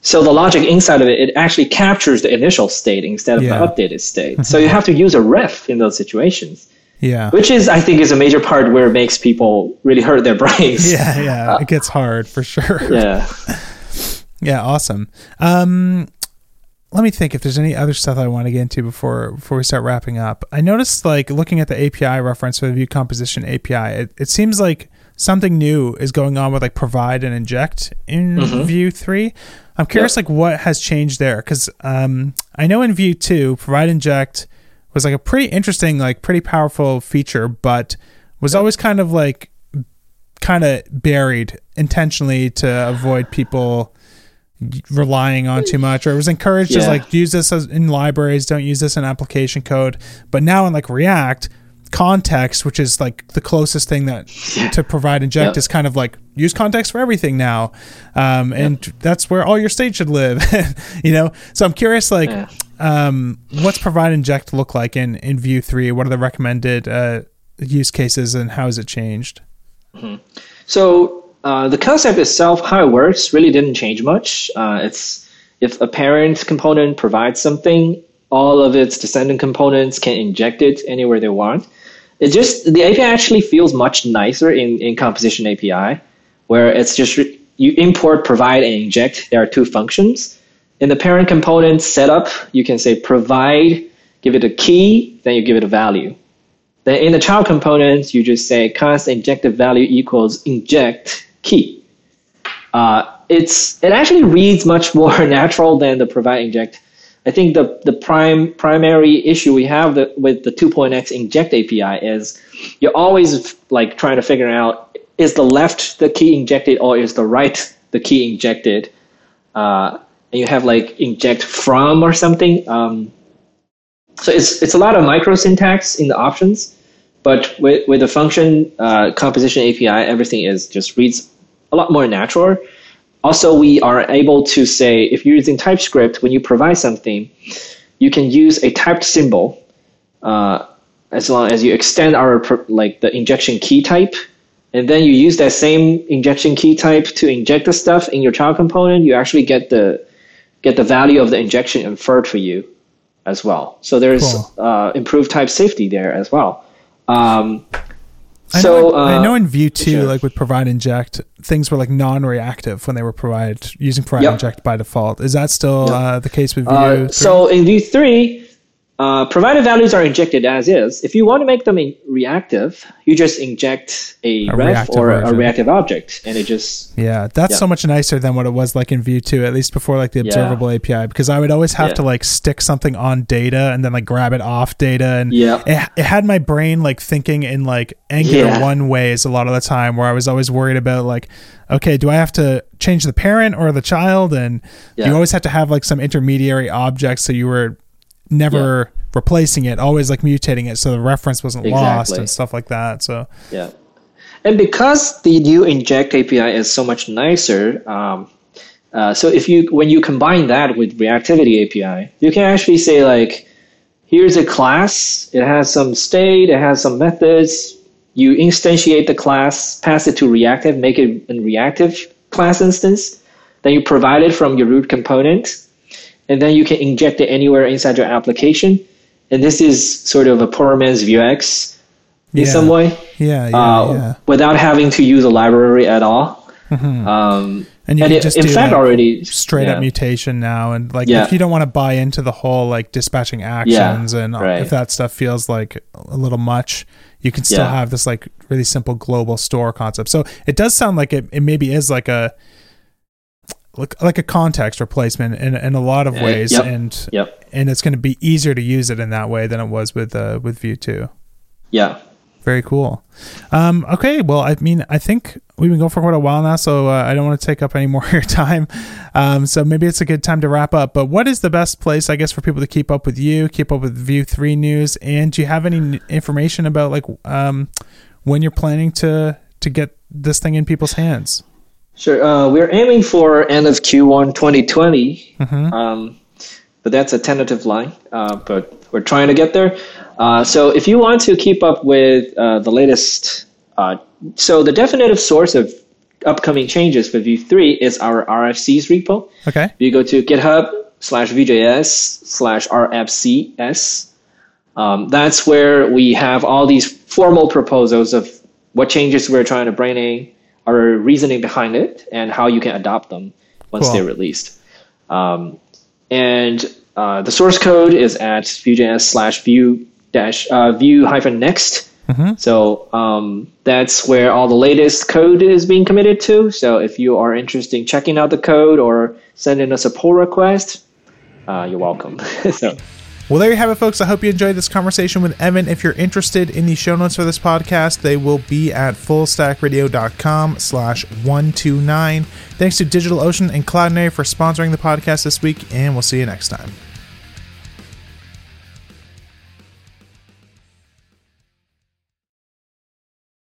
So the logic inside of it, it actually captures the initial state instead of Yeah. the updated state. so you have to use a ref in those situations, Yeah. which is, I think, is a major part where it makes people really hurt their brains. Yeah, yeah. It gets hard for sure. Yeah. Yeah, awesome. Um, let me think if there's any other stuff I want to get into before before we start wrapping up. I noticed like looking at the API reference for the Vue composition API, it, it seems like something new is going on with like provide and inject in Vue three. I'm curious like what has changed there because um, I know in Vue two, provide inject was like a pretty interesting, like pretty powerful feature, but was always kind of like kind of buried intentionally to avoid people relying on too much or it was encouraged Yeah. like use this as in libraries don't use this in application code. But now in like react context which is like the closest thing that to provide inject Yeah. is kind of like use context for everything now. Um, and that's where all your state should live you know? So i'm curious like Yeah. um, what's provide inject look like in in Vue 3 what are the recommended uh, use cases and how has it changed? So uh, the concept itself, how it works, really didn't change much. Uh, it's if a parent component provides something, all of its descendant components can inject it anywhere they want. It just the API actually feels much nicer in in composition API, where it's just re- you import, provide, and inject. There are two functions. In the parent component setup, you can say provide, give it a key, then you give it a value. Then in the child component, you just say const injected value equals inject key. Uh, it's it actually reads much more natural than the provide inject. I think the the prime primary issue we have the, with the 2.x inject API is you're always like trying to figure out is the left the key injected or is the right the key injected, uh, and you have like inject from or something. Um, so it's it's a lot of micro syntax in the options, but with with the function uh, composition API, everything is just reads a lot more natural. Also, we are able to say if you're using TypeScript, when you provide something, you can use a typed symbol uh, as long as you extend our like the injection key type, and then you use that same injection key type to inject the stuff in your child component. You actually get the get the value of the injection inferred for you as well. So there's cool. uh, improved type safety there as well. Um, I so know, uh, I know in Vue two, sure. like with provide inject, things were like non-reactive when they were provide using provide yep. inject by default. Is that still yep. uh, the case with Vue? Uh, so in Vue three, uh, provided values are injected as is. If you want to make them reactive, you just inject a, a ref or version. a reactive object, and it just yeah, that's yeah. so much nicer than what it was like in Vue two, at least before like the observable yeah. API. Because I would always have yeah. to like stick something on data and then like grab it off data, and yeah, it, it had my brain like thinking in like Angular one ways a lot of the time, where I was always worried about like okay, do I have to change the parent or the child? And yeah. you always have to have like some intermediary object so you were never yeah. replacing it, always like mutating it so the reference wasn't exactly. lost and stuff like that. So yeah, and because the new inject API is so much nicer, um, uh, so if you when you combine that with reactivity API, you can actually say like, here's a class, it has some state, it has some methods. You instantiate the class, pass it to reactive, make it a reactive class instance. Then you provide it from your root component and then you can inject it anywhere inside your application. And this is sort of a poor man's Vuex in yeah. some way. Yeah, yeah, uh, yeah, Without having to use a library at all. Mm-hmm. Um, and you and can it, just in do fact already straight yeah. up mutation now, and like if you don't want to buy into the whole like dispatching actions, and right. if that stuff feels like a little much, you can still have this like really simple global store concept. So it does sound like it, it maybe is like a like like a context replacement in in a lot of ways, yep. and yep. and it's going to be easier to use it in that way than it was with uh, with Vue two. Yeah. Very cool. Um, okay, well, I mean, I think we've been going for quite a while now, so uh, I don't want to take up any more of your time. Um, so maybe it's a good time to wrap up. But what is the best place, I guess, for people to keep up with you, keep up with Vue three news, and do you have any information about like um, when you're planning to to get this thing in people's hands? Sure. Uh, we're aiming for end of Q1 2020, mm-hmm. um, but that's a tentative line. Uh, but we're trying to get there. Uh, so if you want to keep up with uh, the latest, uh, so the definitive source of upcoming changes for Vue 3 is our RFCs repo. Okay. You go to GitHub slash vuejs slash RFCS. Um, that's where we have all these formal proposals of what changes we're trying to bring in our reasoning behind it and how you can adopt them once cool. they're released. Um, and uh, the source code is at Vue.js slash Vue dash uh, Vue hyphen next. Mm-hmm. So um, that's where all the latest code is being committed to. So if you are interested in checking out the code or sending us a pull request, uh, you're welcome. so. Well, there you have it, folks. I hope you enjoyed this conversation with Evan. If you're interested in the show notes for this podcast, they will be at fullstackradio.com slash 129. Thanks to DigitalOcean and Cloudinary for sponsoring the podcast this week, and we'll see you next time.